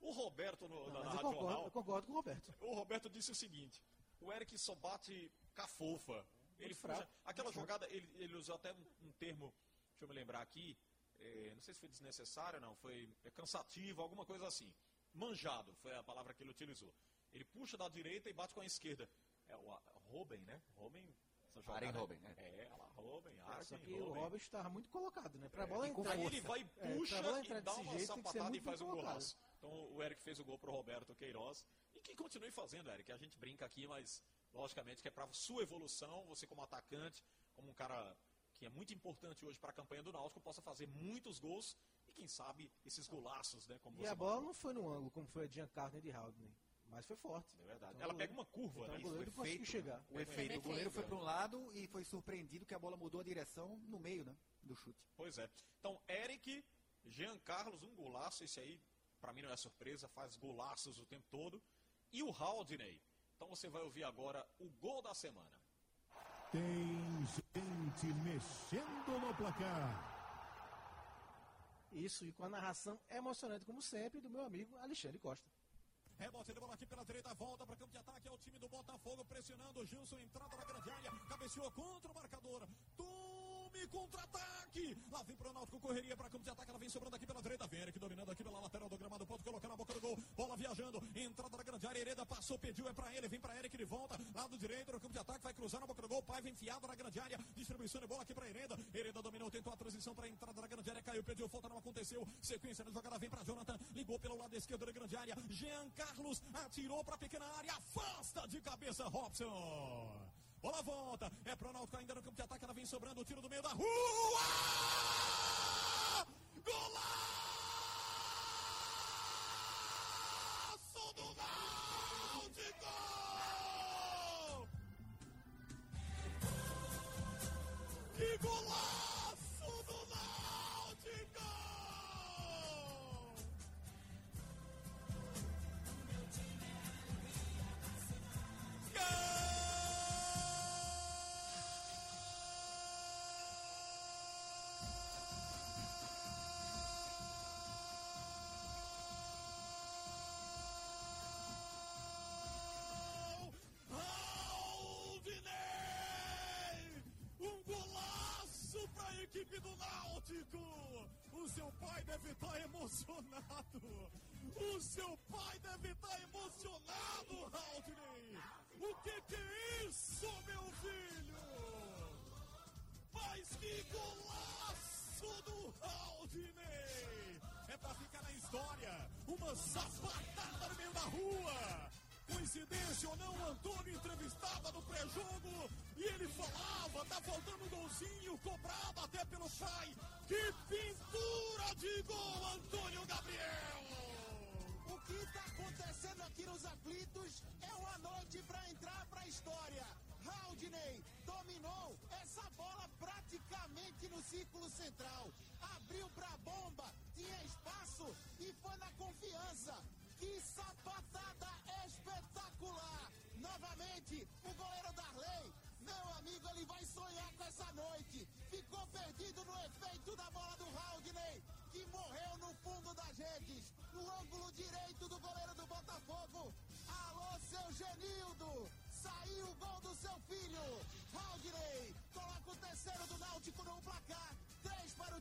O Roberto no, na, Não, na eu Rádio concordo, Jornal, eu concordo com o Roberto. o Roberto disse o seguinte: o Eric só bate cafofa. Ele fraco, aquela jogada, ele, ele usou até um, um termo, deixa eu me lembrar aqui, é, não sei se foi desnecessário, não, foi é, cansativo, alguma coisa assim. Manjado foi a palavra que ele utilizou. Ele puxa da direita e bate com a esquerda. É o Robin, né? Robin. Jogada- Arjen Robben, é. É, lá, Robin, É, Arjen só que o Robben. Robert estava muito colocado, né? Pra É, bola e entrar. Aí ele vai, É, puxa bola e entrar dá desse uma jeito, tem que ser sapatada e muito faz um colocado. golaço. Então o Eric fez o gol pro Roberto Queiroz. E que continue fazendo, Eric. A gente brinca aqui, mas logicamente que é para sua evolução, você como atacante, como um cara que é muito importante hoje para a campanha do Náutico, possa fazer muitos gols e quem sabe esses golaços, né? Como E você a bola não foi no ângulo, como foi a Giancarlo nem de Haldane. Mas foi forte. É verdade. Então, Ela o pega goleiro- uma curva, então, né? o goleiro Foi conseguiu chegar. O efeito, o goleiro foi para um lado e foi surpreendido que a bola mudou a direção no meio, né? Do chute. Pois é. Então, Eric, Jean Carlos, um golaço, esse aí, pra mim não é surpresa, faz golaços o tempo todo. E o Haldney. Então você vai ouvir agora o gol da semana. Tem gente mexendo no placar. Isso, e com a narração emocionante, como sempre, do meu amigo Alexandre Costa. Rebote de bola aqui pela direita, volta para campo de ataque. É o time do Botafogo pressionando. Gilson, entrada na grande área. Cabeceou contra o marcador. Tome contra-ataque. Lá vem pro Náutico, correria para campo de ataque. Ela vem sobrando aqui pela direita. Vem Eric dominando aqui pela lateral do gramado. Pode colocar na boca do gol. Bola viajando. Entrada da grande área. Hereda passou, pediu, é pra ele. Vem pra Eric, ele volta. Lado direito, no campo de ataque. Vai cruzar na boca do gol. Paiva enfiado na grande área. Distribuição de bola aqui pra Hereda. Hereda dominou, tentou a transição pra entrada da grande área. Caiu, pediu, falta, não aconteceu. Sequência da jogada vem pra Jonathan. Ligou pelo lado esquerdo da grande área. Jean Carlos atirou pra pequena área. Afasta de cabeça Robson. Bola volta. É pro Náutico ainda no campo de ataque. Ela vem sobrando o tiro do meio da rua. Golaço história! Uma sapatada no meio da rua! Coincidência ou não, o Antônio entrevistava no pré-jogo e ele falava, tá faltando um golzinho cobrado até pelo pai. Que pintura de gol, Antônio Gabriel! O que está acontecendo aqui nos aflitos é uma noite para entrar para a história. Haldney dominou essa bola praticamente no círculo central.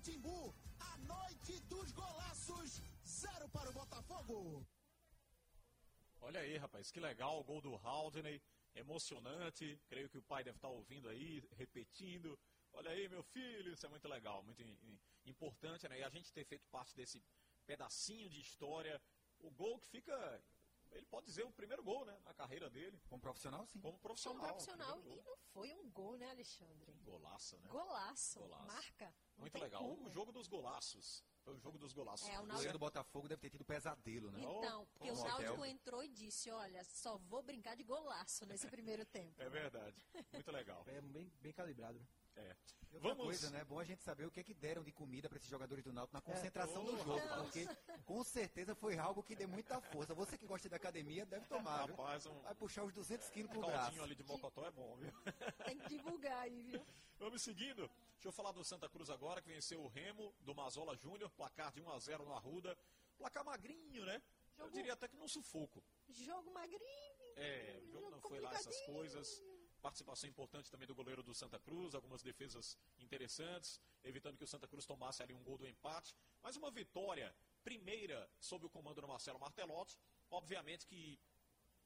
Timbu. A noite dos golaços. Zero para o Botafogo. Olha aí, rapaz, que legal o gol do Haldney, emocionante. Creio que o pai deve estar ouvindo aí, repetindo. Olha aí, meu filho, isso é muito legal, muito importante, né? E a gente ter feito parte desse pedacinho de história. O gol que fica, ele pode dizer o primeiro gol, né, na carreira dele. Como profissional, sim. Como profissional. Como profissional. E não foi um gol, né, Alexandre? gol. Golaço, né? Golaço. Golaço. Marca. Não Muito legal. como. O jogo dos golaços. Foi o jogo dos golaços. É, o O Náutico- goleiro do Botafogo deve ter tido pesadelo, né? Então, porque o Náutico hotel. entrou e disse, olha, só vou brincar de golaço nesse primeiro tempo. É verdade. Muito legal. É bem, bem calibrado. né? É. E Outra Vamos. coisa, né? É bom a gente saber o que é que deram de comida para esses jogadores do Náutico na concentração do Oh, jogo, porque com certeza foi algo que deu muita força. Você que gosta de academia deve tomar? Rapaz, um Vai puxar os 200 quilos pro caldinho braço. ali de mocotó é bom, viu? Tem que divulgar aí, viu? Vamos seguindo. Deixa eu falar do Santa Cruz agora, que venceu o Remo do Mazola Júnior, placar de 1 a 0 no Arruda. Placar magrinho, né? Eu Jogo- diria até que no sufoco. Jogo magrinho. É, o jogo não foi lá essas coisas. Participação importante também do goleiro do Santa Cruz, algumas defesas interessantes, evitando que o Santa Cruz tomasse ali um gol do empate. Mas uma vitória, primeira, sob o comando do Marcelo Martelotti. Obviamente que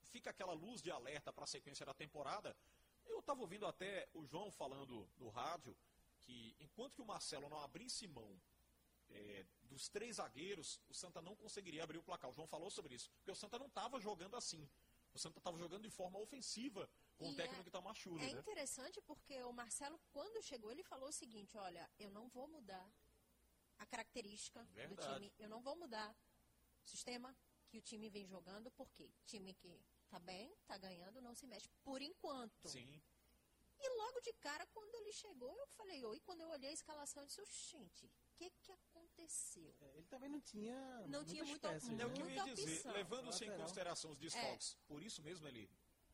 fica aquela luz de alerta para a sequência da temporada. Eu estava ouvindo até o João falando no rádio que enquanto que o Marcelo não abrisse mão é, dos três zagueiros, o Santa não conseguiria abrir o placar. O João falou sobre isso, porque o Santa não estava jogando assim. O Santa estava jogando de forma ofensiva com o técnico é- Itamar Schulli, É né? interessante porque o Marcelo, quando chegou, ele falou o seguinte: olha, eu não vou mudar a característica do Verdade. time, eu não vou mudar o sistema que o time vem jogando, porque time que tá bem, tá ganhando, não se mexe por enquanto. Sim. E logo de cara, quando ele chegou, eu falei, oi, quando eu olhei a escalação, eu disse, gente, o que que aconteceu? É, Ele também não tinha. Não tinha muita- peças, É o que eu né? ia Muita dizer, opção. levando-se em consideração os desfalques, por isso mesmo ele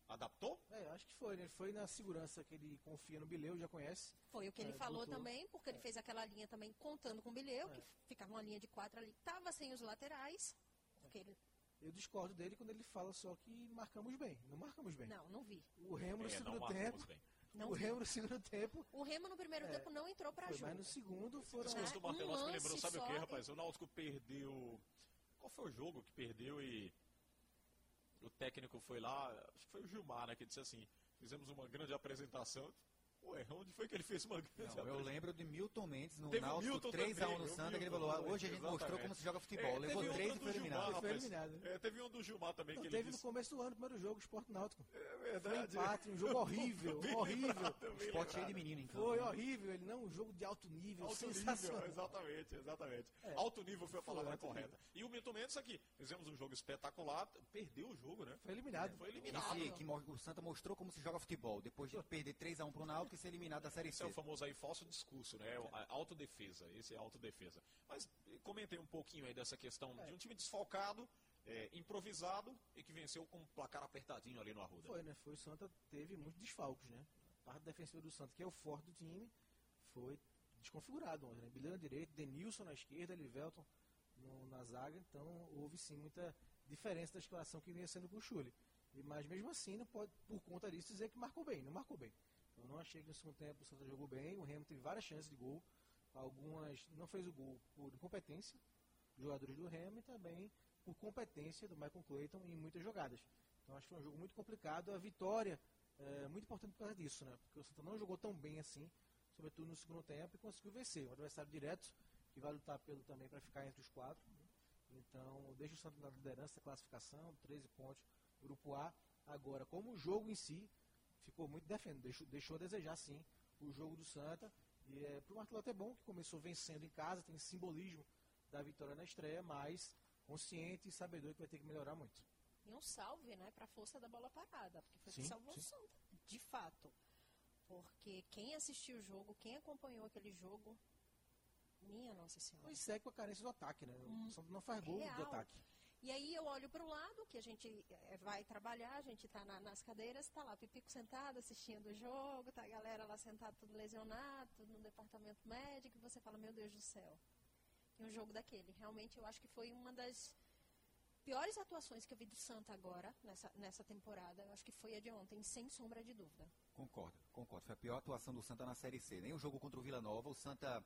adaptou? É, acho que foi, né? Ele foi na segurança que ele confia no Bileu, já conhece. Foi o que ele É, falou também, porque ele fez aquela linha também contando com o Bileu, que ficava uma linha de quatro ali, tava sem os laterais, porque ele, Eu discordo dele quando ele fala só que marcamos bem. Não marcamos bem. não, não vi. O Remo no É, segundo tempo. o vi. Remo no segundo tempo. O Remo no primeiro É, tempo não entrou pra jogo. mas no segundo foram. Esse do Um Martelotti me lance lembrou, sabe o que, rapaz? O Náutico perdeu. Qual foi o jogo que perdeu e o técnico foi lá, acho que foi o Gilmar, né, que disse assim, fizemos uma grande apresentação. Ué, onde foi que ele fez uma grande Não, eu lembro de Milton Mendes no Teve o Náutico Milton 3x1 também, no o Santa, que ele falou, hoje a gente mostrou como se joga futebol. É, Levou teve três outra e foi do eliminado. Gilmar, Foi eliminado. É, teve um do Gilmar também Não, que teve ele no disse. começo do ano, primeiro jogo, Esporte Náutico. É Foi verdade. empate, um jogo horrível, horrível. lembrado, bem Esporte cheio de menino, então. Foi horrível, ele não, um jogo de alto nível, Alto nível, sensacional. exatamente, exatamente. É. Alto nível foi a Foi, palavra alto correta. E o Milton Mendes aqui, fizemos um jogo espetacular, perdeu o jogo, né? Foi eliminado. Foi eliminado. Que o Santa mostrou como se joga futebol, depois de perder 3x1 pro Náutico e ser eliminado da Série Esse é C. o famoso aí falso discurso, né? A autodefesa. Esse é autodefesa. Mas comentei um pouquinho aí dessa questão de um time desfalcado, eh, improvisado e que venceu com um placar apertadinho ali no Arruda. Foi, né? Foi o Santa teve muitos desfalques, né? A parte defensiva do Santa, que é o forte do time, foi desconfigurado ontem, né? Bilhão na direita, Denilson na esquerda, Livelton no- na zaga, então houve sim muita diferença da escalação que vinha sendo com o Chule. E, mas mesmo assim, não pode, por conta disso, dizer que marcou bem, não marcou bem. Eu não achei que no segundo tempo o Santa jogou bem, o Remo teve várias chances de gol, algumas não fez o gol por incompetência, dos jogadores do Remo e também por competência do Michael Clayton em muitas jogadas. Então acho que foi um jogo muito complicado. A vitória é muito importante por causa disso, né? Porque o Santa não jogou tão bem assim, sobretudo no segundo tempo, e conseguiu vencer. Um adversário direto, que vai lutar pelo também para ficar entre os quatro. né? Então deixa o Santa na liderança da classificação, 13 pontos, grupo A. Agora, como o jogo em si ficou muito defendendo, deixou, deixou a desejar sim o jogo do Santa. E é, para o Martelotto é bom que começou vencendo em casa, tem simbolismo da vitória na estreia, mas consciente e sabedor que vai ter que melhorar muito. E um salve, né, para a força da bola parada, porque foi Sim, que salvou sim. o Santa, de fato. Porque quem assistiu o jogo, quem acompanhou aquele jogo, minha Nossa Senhora. Pois segue com a carência do ataque, né? Hum, O Santa não faz gol do real. ataque. E aí eu olho para o lado, que a gente eh, vai trabalhar, a gente está nas cadeiras, está lá o Pipico sentado assistindo o jogo, tá a galera lá sentada tudo lesionado, tudo no departamento médico, e você fala, meu Deus do céu. E um jogo daquele. Realmente eu acho que foi uma das piores atuações que eu vi do Santa agora, nessa, nessa temporada. Eu acho que foi a de ontem, sem sombra de dúvida. Concordo, concordo. Foi a pior atuação do Santa na Série C. Nem o jogo contra o Vila Nova, o Santa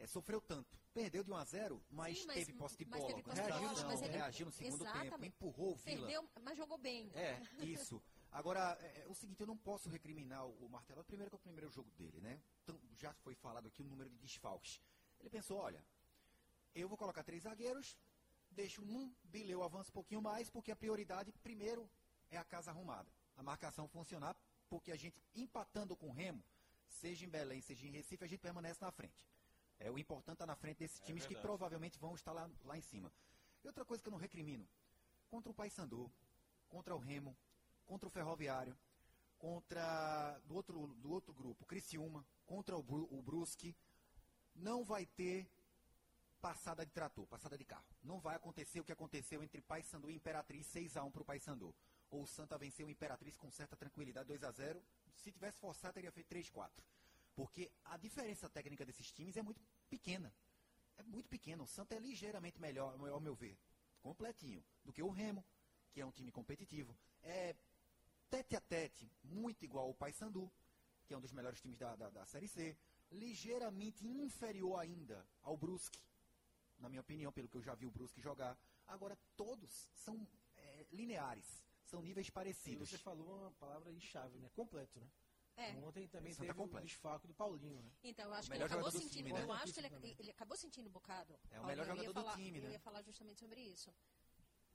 eh, sofreu tanto. Perdeu de 1 a 0 mas, Sim, mas- teve posse de bola, de bola, reagiu, mas ele- reagiu no segundo tempo, Exatamente. empurrou o Vila. Perdeu, mas jogou bem. É, isso. Agora, é, é o seguinte, eu não posso recriminar o, o Martelo. Primeiro que é o primeiro jogo dele, né? Então, já foi falado aqui o número de desfalques. Ele pensou, olha, eu vou colocar três zagueiros, deixo um, Bileu avança um pouquinho mais, porque a prioridade, primeiro, é a casa arrumada. A marcação funcionar, porque a gente, empatando com o Remo, seja em Belém, seja em Recife, a gente permanece na frente. É, o importante está na frente desses É times que verdade. provavelmente vão estar lá, lá em cima. E outra coisa que eu não recrimino, contra o Paysandu, contra o Remo, contra o Ferroviário, contra do outro, do outro grupo, Criciúma, contra o, Bru, o Brusque, não vai ter passada de trator, passada de carro. Não vai acontecer o que aconteceu entre Paysandu e Imperatriz, 6 a 1 para o Paysandu. Ou o Santa venceu o Imperatriz com certa tranquilidade, 2 a 0 Se tivesse forçado, teria feito 3 4 Porque a diferença técnica desses times é muito pequena. É muito pequena. O Santa é ligeiramente melhor, ao meu ver, completinho, do que o Remo, que é um time competitivo. É tete a tete, muito igual ao Paysandu, que é um dos melhores times da, da, da Série C. Ligeiramente inferior ainda ao Brusque, na minha opinião, pelo que eu já vi o Brusque jogar. Agora, todos são é, lineares, são níveis E parecidos. você falou uma palavra chave, né? Completo, né? É. Ontem também Santa teve o completo. desfalque do Paulinho, né? Então, eu acho O que ele acabou do sentindo. time, né? Eu acho que ele, ele acabou sentindo um bocado. É o Paulo, melhor eu jogador do falar- time, Eu né? ia falar justamente sobre isso.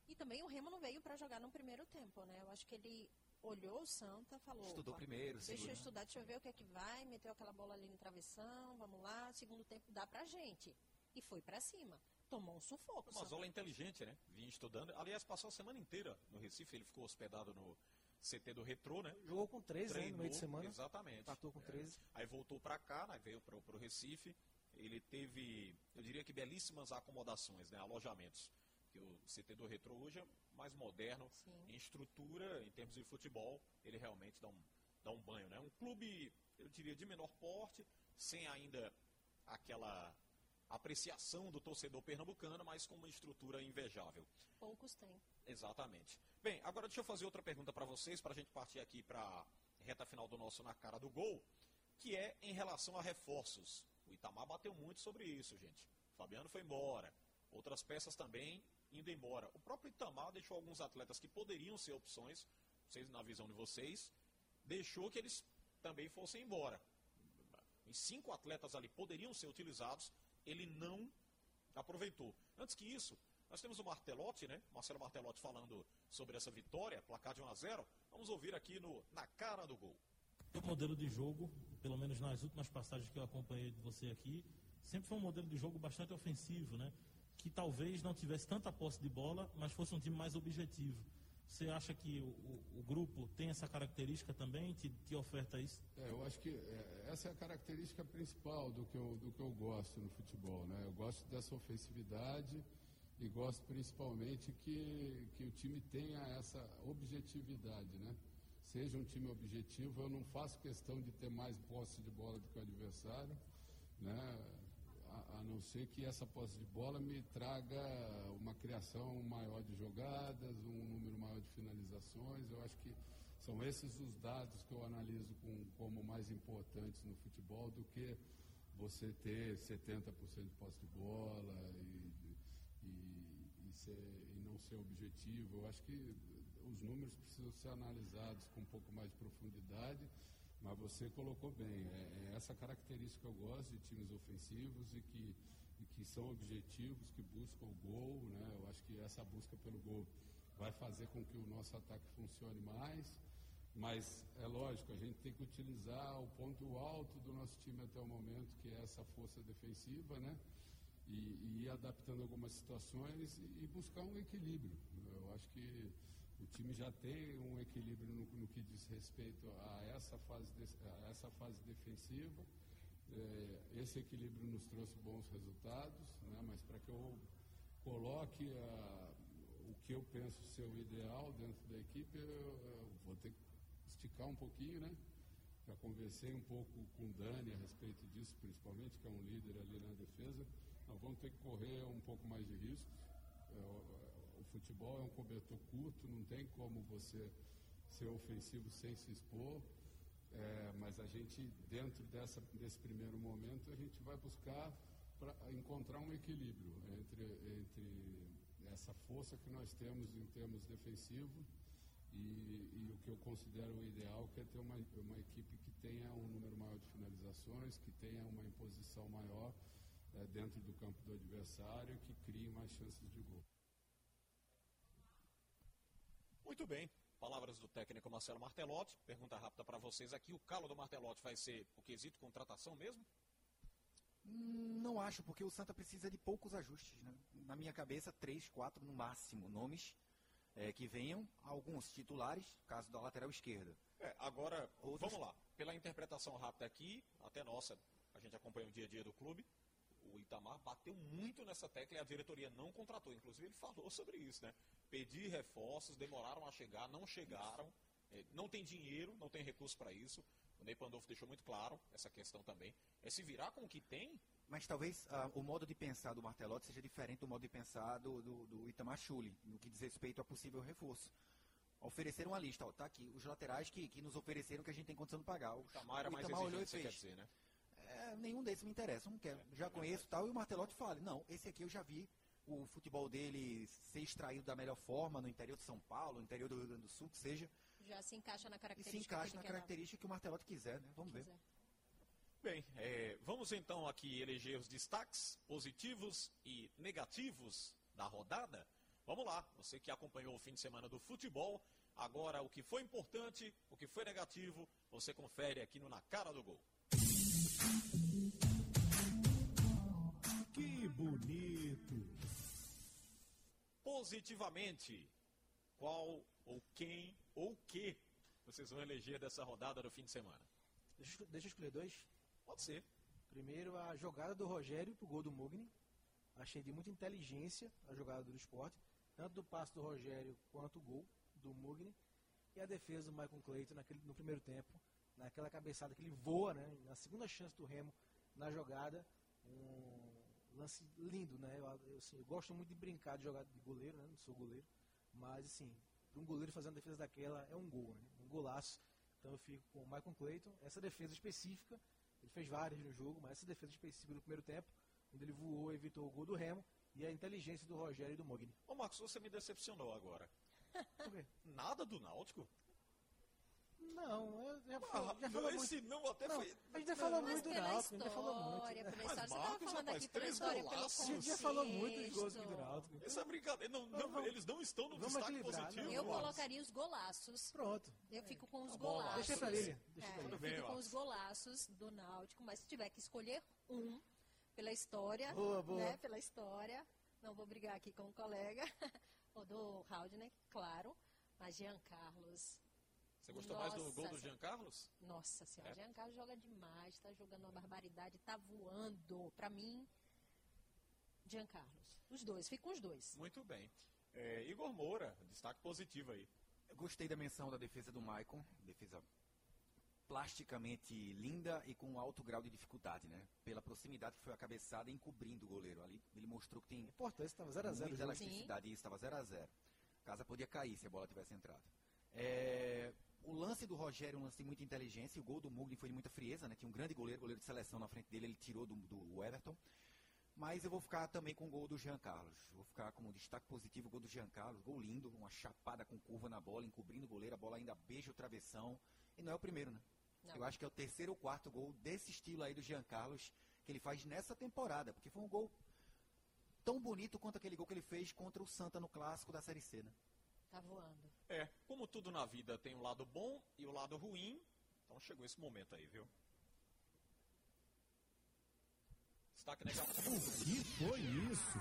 E também o Remo não veio para jogar no primeiro tempo, né? Eu acho que ele olhou o Santa, falou. Estudou "Opa, primeiro, Deixa eu segundo. estudar, deixa eu ver o que é que vai, meteu aquela bola ali no travessão, vamos lá, segundo tempo dá pra gente. E foi pra cima. Tomou um sufoco. Uma zola inteligente, né? Vinha estudando. Aliás, passou a semana inteira no Recife. Ele ficou hospedado no CT do Retrô, né? Jogou com 13 né, no meio de Treinou, semana. Exatamente. Empatou com É. 13. Aí voltou pra cá, né? veio pro, pro Recife. Ele teve, eu diria que belíssimas acomodações, né? Alojamentos. Que o CT do Retrô hoje é mais moderno Sim. em estrutura, em termos de futebol. Ele realmente dá um, dá um banho, né? Um clube, eu diria, de menor porte, sem ainda aquela apreciação do torcedor pernambucano, mas com uma estrutura invejável. Poucos têm. Exatamente. Bem, agora deixa eu fazer outra pergunta para vocês, para a gente partir aqui para reta final do nosso Na Cara do Gol, que é em relação a reforços. O Itamar bateu muito sobre isso, gente. O Fabiano foi embora. Outras peças também indo embora. O próprio Itamar deixou alguns atletas que poderiam ser opções, vocês, na visão de vocês, deixou que eles também fossem embora. E cinco atletas ali poderiam ser utilizados, ele não aproveitou. Antes que isso, nós temos o Martelotti, né? Marcelo Martelotti falando sobre essa vitória, placar de 1 a 0. Vamos ouvir aqui no Na Cara do Gol. O modelo de jogo, pelo menos nas últimas passagens que eu acompanhei de você aqui, sempre foi um modelo de jogo bastante ofensivo, né? Que talvez não tivesse tanta posse de bola, mas fosse um time mais objetivo. Você acha que o, o, o grupo tem essa característica também, te, te oferta isso? É, eu acho que é, essa é a característica principal do que, eu, do que eu gosto no futebol, né? Eu gosto dessa ofensividade e gosto principalmente que, que o time tenha essa objetividade, né? Seja um time objetivo, eu não faço questão de ter mais posse de bola do que o adversário, né? A, não ser que essa posse de bola me traga uma criação maior de jogadas, um número maior de finalizações. Eu acho que são esses os dados que eu analiso com, como mais importantes no futebol do que você ter 70% de posse de bola e e, e, ser, e não ser objetivo. Eu acho que os números precisam ser analisados com um pouco mais de profundidade, mas você colocou bem. É, é essa característica que eu gosto de times ofensivos e que, e que são objetivos, que buscam o gol. Né? Eu acho que essa busca pelo gol vai fazer com que o nosso ataque funcione mais. Mas é lógico, a gente tem que utilizar o ponto alto do nosso time até o momento, que é essa força defensiva, né? e, e ir adaptando algumas situações e, e, buscar um equilíbrio. Eu acho que o time já tem um equilíbrio no, no que diz respeito a essa fase, de, a essa fase defensiva. É, esse equilíbrio nos trouxe bons resultados, né, mas para que eu coloque a, o que eu penso ser o ideal dentro da equipe, eu, eu vou ter que esticar um pouquinho, né? Já conversei um pouco com o Dani a respeito disso, principalmente, que é um líder ali na defesa. Nós vamos ter que correr um pouco mais de riscos. É, o, o, futebol é um cobertor curto, não tem como você ser ofensivo sem se expor. É, mas a gente, dentro dessa, desse primeiro momento, a gente vai buscar para encontrar um equilíbrio entre, entre essa força que nós temos em termos defensivos e, e, o que eu considero o ideal, que é ter uma, uma equipe que tenha um número maior de finalizações, que tenha uma imposição maior é, dentro do campo do adversário que criem mais chances de gol. Muito bem. Palavras do técnico Marcelo Martelotti. Pergunta rápida para vocês aqui. O calo do Martelotti vai ser o quesito contratação mesmo? Não acho, porque o Santa precisa de poucos ajustes. Né? Na minha cabeça, três, quatro no máximo nomes é, que venham, alguns titulares, caso da lateral esquerda. É, agora, Outros... vamos lá. Pela interpretação rápida aqui, até nossa, a gente acompanha o dia a dia do clube o Itamar bateu muito nessa tecla e a diretoria não contratou. Inclusive, ele falou sobre isso, né? Pedir reforços, demoraram a chegar, não chegaram. É, não tem dinheiro, não tem recurso para isso. O Ney Pandolfo deixou muito claro essa questão também. É se virar com o que tem. Mas talvez uh, o modo de pensar do Martelotti seja diferente do modo de pensar do, do, do Itamar Chuli, no que diz respeito a possível reforço. Ofereceram uma lista, ó, tá aqui, os laterais que, que nos ofereceram que a gente tem condição de pagar. O Itamar era mais Itamar exigente, você quer dizer, né? é, nenhum desses me interessa, não quero. Já conheço tal, e o Martelotti fala, não, esse aqui eu já vi o futebol dele ser extraído da melhor forma no interior de São Paulo, no interior do Rio Grande do Sul, que seja. Já se encaixa na característica. E se encaixa que na característica que o Martelotti quiser, né? Vamos ver. Bem, é, vamos então aqui eleger os destaques positivos e negativos da rodada. Vamos lá, você que acompanhou o fim de semana do futebol, agora o que foi importante, o que foi negativo, você confere aqui no Na Cara do Gol. Que bonito! Positivamente, qual ou quem ou que vocês vão eleger dessa rodada do fim de semana? Deixa, deixa eu escolher dois. Pode ser. Primeiro, a jogada do Rogério pro gol do Mugni. Achei de muita inteligência a jogada do esporte, tanto do passe do Rogério quanto o gol do Mugni. E a defesa do Michael Clayton naquele, no primeiro tempo naquela cabeçada que ele voa, né? Na segunda chance do Remo na jogada, um lance lindo, né? Eu, eu, assim, eu gosto muito de brincar de jogar de goleiro, né? Não sou goleiro, mas assim, para um goleiro fazer uma defesa daquela é um gol, né? Um golaço. Então eu fico com o Michael Clayton. Essa defesa específica, ele fez várias no jogo, mas essa defesa específica no primeiro tempo, quando ele voou, evitou o gol do Remo. e a inteligência do Rogério e do Mogni. Ô Marcos, você me decepcionou agora. Por quê? Nada do Náutico? Não, eu já, Ah, já falou esse muito. não até Não, foi. a gente já falou muito do Náutico, a gente já falou muito. história, pela Mas história. Você Marcos, falando rapaz, aqui pela três história, pelo golaços. A gente já falou muito dos gols do Náutico. Essa é brincadeira. Não, não, Vamos- eles não estão no destaque equilibrar, positivo. né? Eu Marcos. colocaria os golaços. Pronto. Eu fico com os Tá bom, golaços. Deixa pra Lilian. Deixa É, pra eu Lilian. fico com os golaços do Náutico, mas se tiver que escolher um pela história, Boa, boa. né, pela história, não vou brigar aqui com o colega, o do Haldner, claro, mas Jean Carlos. Você gostou mais do Nossa gol do. Jean Carlos? Nossa senhora, É. Jean Carlos joga demais, tá jogando uma barbaridade, tá voando. Pra mim, Jean Carlos. Os dois, fica com os dois. Muito bem. É, Igor Moura, destaque positivo aí. Eu gostei da menção da defesa do Maicon, defesa plasticamente linda e com alto grau de dificuldade, né? Pela proximidade que foi a cabeçada encobrindo o goleiro ali. Ele mostrou que tem Importante, estava 0x0 muita elasticidade. Isso, estava 0 a 0 A casa podia cair se a bola tivesse entrado. É, o lance do Rogério, um lance de muita inteligência, o gol do Mugni foi de muita frieza, né? Tinha um grande goleiro, goleiro de seleção na frente dele, ele tirou do, do Everton. Mas eu vou ficar também com o gol do Jean Carlos. Vou ficar como destaque positivo o gol do Jean Carlos. Gol lindo, uma chapada com curva na bola, encobrindo o goleiro, a bola ainda beija o travessão. E não é o primeiro, né? Não. Eu acho que é o terceiro ou quarto gol desse estilo aí do Jean Carlos que ele faz nessa temporada, porque foi um gol tão bonito quanto aquele gol que ele fez contra o Santa no clássico da Série C, né? Tá voando. É, como tudo na vida tem o lado bom e o lado ruim, então chegou esse momento aí, viu? Destaque negativo. O que foi isso?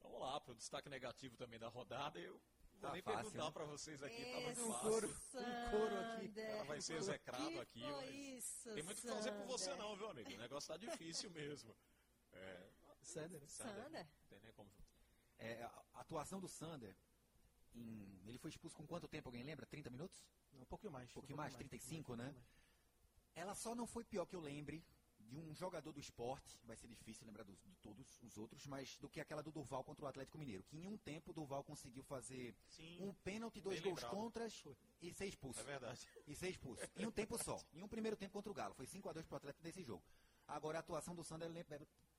Vamos lá, pro destaque negativo também da rodada. Eu vou Tá nem fácil, perguntar né? pra vocês aqui, tá muito um fácil. couro, um couro aqui. Sander, Ela vai ser execrado aqui, foi mas isso, Tem muito o que fazer por você Sander? não, viu, amigo? O negócio tá difícil mesmo. É, Sander. Sander, Sander? não tem nem como... É, a atuação do Sander, em- ele foi expulso com quanto tempo? Alguém lembra? 30 minutos? Não, um pouquinho mais. Um pouquinho mais, 35, um né? pouquinho mais. Ela só não foi pior que eu lembre de um jogador do esporte, vai ser difícil lembrar dos- de todos os outros, mas do que aquela do Durval contra o Atlético Mineiro, que em um tempo o Durval conseguiu fazer Sim, um pênalti, dois gols lembrado. contras e ser expulso. é verdade. E ser expulso. Em um tempo só. Em um primeiro tempo contra o Galo. Foi 5x2 pro Atlético nesse jogo. Agora a atuação do Sander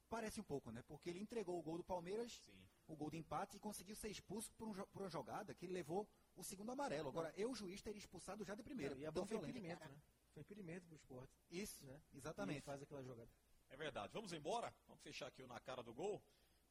parece um pouco, né? Porque ele entregou o gol do Palmeiras, Sim. O gol de empate, e conseguiu ser expulso por, um por uma jogada que ele levou o segundo amarelo. Agora, eu, juiz, teria expulsado já de primeira. E a bola foi impedimento, né? Foi impedimento pro esporte. Isso, Né? E exatamente. faz aquela jogada. É verdade. Vamos embora? Vamos fechar aqui o na cara do gol.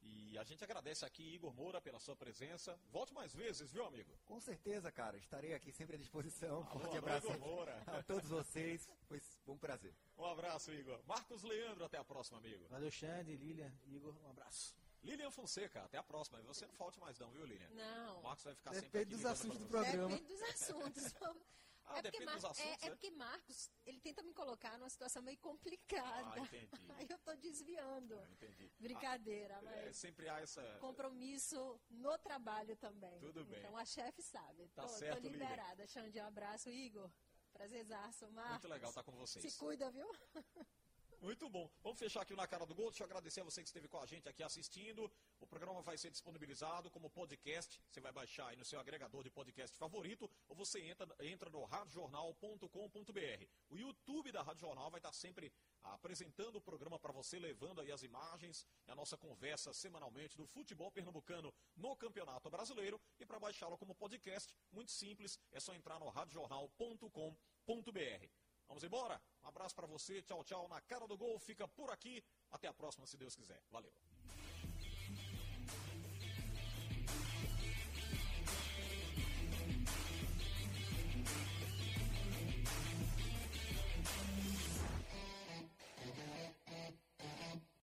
E a gente agradece aqui, Igor Moura, pela sua presença. Volte mais vezes, viu, amigo? Com certeza, cara. Estarei aqui sempre à disposição. Alô, Forte alô, abraço Igor Moura. a todos vocês. Foi um prazer. Um abraço, Igor. Marcos Leandro, até a próxima, amigo. Valeu, Xande, Lilian, Igor, um abraço. Lilian Fonseca, até a próxima. E você não falte mais não, viu, Lilian? Não. O Marcos vai ficar sempre Depende aqui dos assuntos do programa. Depende dos assuntos. Ah, é, porque depende dos Mar- assuntos, é, é porque Marcos, ele tenta me colocar numa situação meio complicada. Ah, entendi. Aí eu tô desviando. Ah, entendi. Brincadeira, Ah, é, mas sempre há essa... compromisso no trabalho também. Tudo bem. Então a chefe sabe. Tá tô, certo, tô Lilian. liberada. Xande, um abraço. Igor, prazerzaço. Marcos, Muito legal estar com vocês. Se cuida, viu? Muito bom. Vamos fechar aqui Na Cara do Gol. Deixa eu agradecer a você que esteve com a gente aqui assistindo. O programa vai ser disponibilizado como podcast. Você vai baixar aí no seu agregador de podcast favorito ou você entra, entra no radiojornal.com.br. O YouTube da Rádio Jornal vai estar sempre apresentando o programa para você, levando aí as imagens e a nossa conversa semanalmente do futebol pernambucano no Campeonato Brasileiro. E para baixá-lo como podcast, muito simples, é só entrar no radiojornal.com.br. Vamos embora? Um abraço para você, tchau, tchau. Na cara do gol fica por aqui. Até a próxima, se Deus quiser. Valeu.